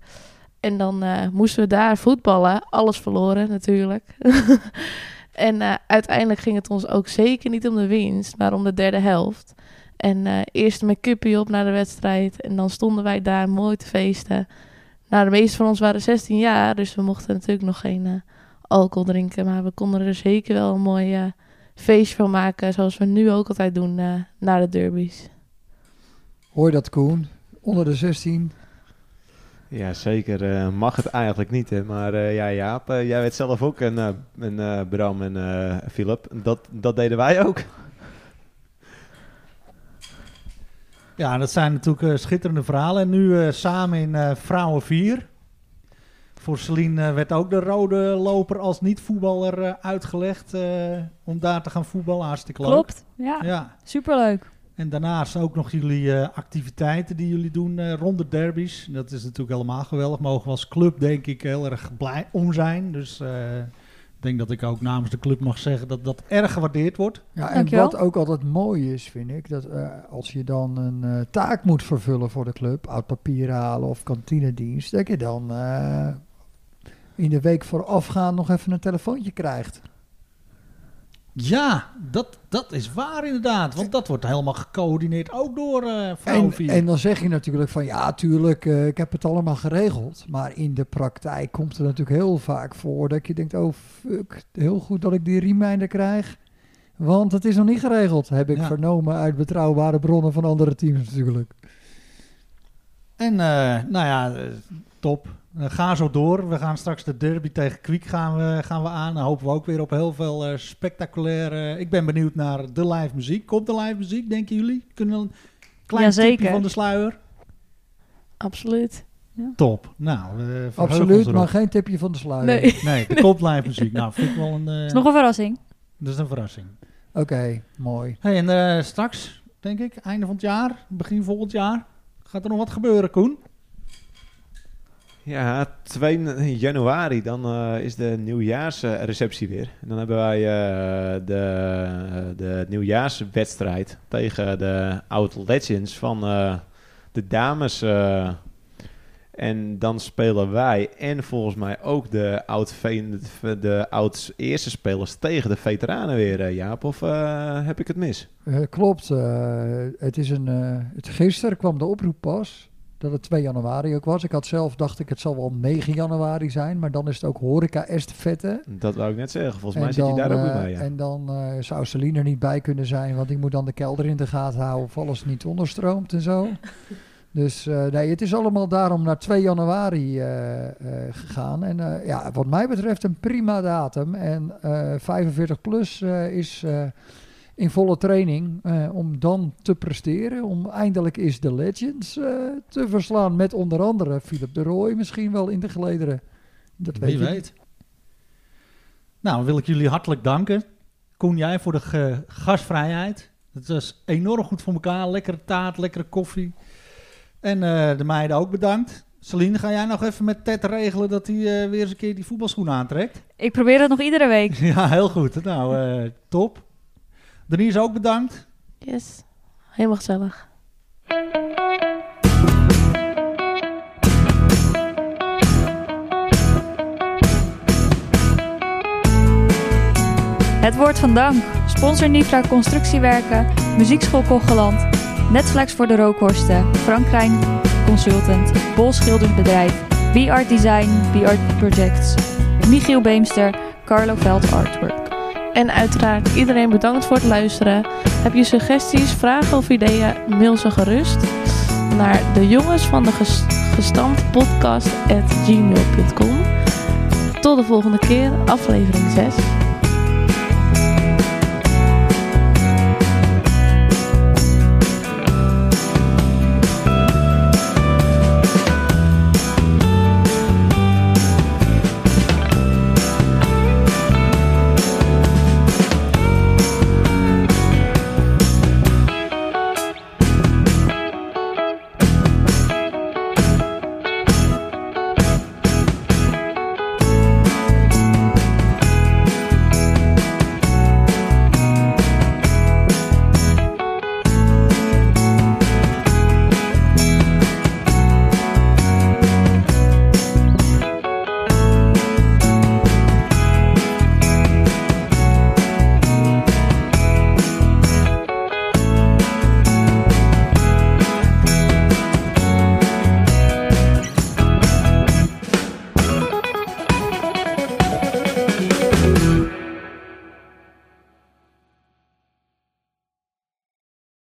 En dan moesten we daar voetballen. Alles verloren natuurlijk. [laughs] en uiteindelijk ging het ons ook zeker niet om de winst, maar om de derde helft. En eh, eerst met Cuppie op naar de wedstrijd. En dan stonden wij daar mooi te feesten. Nou, de meeste van ons waren 16 jaar. Dus we mochten natuurlijk nog geen eh, alcohol drinken. Maar we konden er zeker wel een mooi eh, feestje van maken. Zoals we nu ook altijd doen eh na de derbies. Hoor je dat, Koen? Onder de 16. Ja, zeker. eh, mag het eigenlijk niet, hè. Maar eh, ja, Jaap, jij weet zelf ook en, eh, en eh, Bram en eh Philip. Dat, dat deden wij ook. Ja, dat zijn natuurlijk eh, schitterende verhalen. En nu eh, samen in eh, Vrouwen 4. Voor Celine werd ook de rode loper als niet-voetballer uitgelegd. om daar te gaan voetballen. Hartstikke leuk. Klopt. Ja, Ja. superleuk. En daarnaast ook nog jullie activiteiten die jullie doen rond de derbies. Dat is natuurlijk helemaal geweldig. Mogen we als club denk ik heel erg blij om zijn. Dus denk dat ik ook namens de club mag zeggen dat dat erg gewaardeerd wordt. Ja, en Dankjewel. wat ook altijd mooi is, vind ik, dat eh, als je dan een eh, taak moet vervullen voor de club, oud papier halen of kantinedienst, dat je dan eh, in de week voorafgaand nog even een telefoontje krijgt. Ja, dat, dat is waar inderdaad. Want dat wordt helemaal gecoördineerd ook door Vrouwen En, 4. en dan zeg je natuurlijk van ja, tuurlijk, eh, ik heb het allemaal geregeld. Maar in de praktijk komt er natuurlijk heel vaak voor dat je denkt, oh fuck, heel goed dat ik die reminder krijg. Want het is nog niet geregeld, heb ik Ja. vernomen uit betrouwbare bronnen van andere teams natuurlijk. En eh, nou ja, top. Eh, ga zo door. We gaan straks de derby tegen Kwiek gaan we, gaan we aan. Dan hopen we ook weer op heel veel eh, spectaculaire... Ik ben benieuwd naar de live muziek. Komt de live muziek, denken jullie? Kunnen we een klein tipje van de sluier? Absoluut. Top. Nou, we Absoluut, maar geen tipje van de sluier. Nee. [laughs] Nee, er komt live muziek. Nou, vind ik wel een... eh, [laughs] Het is nog een verrassing. Dat is een verrassing. Oké, mooi. Hey, en eh, straks, denk ik, einde van het jaar, begin volgend jaar... Gaat er nog wat gebeuren, Koen? Ja, 2 januari, dan eh, is de nieuwjaarsreceptie weer. En dan hebben wij eh, de, de nieuwjaarswedstrijd tegen de Oud Legends van eh, de dames. En dan spelen wij en volgens mij ook de oud, de oud eerste spelers tegen de veteranen weer, Jaap. Of heb ik het mis? Klopt. het is een, het, gisteren kwam de oproep pas dat het 2 januari ook was. Ik had zelf, dacht ik, het zal wel 9 januari zijn. Maar dan is het ook horeca estafette. Dat wou ik net zeggen. Volgens mij zit je daar ook eh, weer mee. Ja. En dan eh, zou Celine er niet bij kunnen zijn, want die moet dan de kelder in de gaten houden of alles niet onderstroomt en zo. [laughs] Dus eh, nee, het is allemaal daarom naar 2 januari eh, eh, gegaan. En eh, ja, wat mij betreft een prima datum. En eh 45 plus eh, is eh, in volle training eh, om dan te presteren. Om eindelijk is de Legends eh, te verslaan met onder andere Philip de Rooij misschien wel in de gelederen. Dat weet Wie je weet. Nou, dan wil ik jullie hartelijk danken. Koen, jij voor de ge- gastvrijheid. Het was enorm goed voor elkaar. Lekkere taart, lekkere koffie. En eh, de meiden ook bedankt. Celine, ga jij nog even met Ted regelen dat hij weer eens een keer die voetbalschoenen aantrekt? Ik probeer dat nog iedere week. [laughs] ja, heel goed. Nou, eh, top. Denise ook bedankt. Yes, helemaal gezellig. Het woord van dank. Sponsor Nifra Constructiewerken, Muziekschool Kocheland, Netflix voor de Rookhorsten, Frank Krijn Consultant, Bol Schildersbedrijf, B-Art Design, B-Art Projects, Michiel Beemster, Carlo Veld Artwork. En uiteraard iedereen bedankt voor het luisteren. Heb je suggesties, vragen of ideeën, mail ze gerust naar de jongens van de ges- gestampt podcast at gmail.com. Tot de volgende keer, aflevering 6.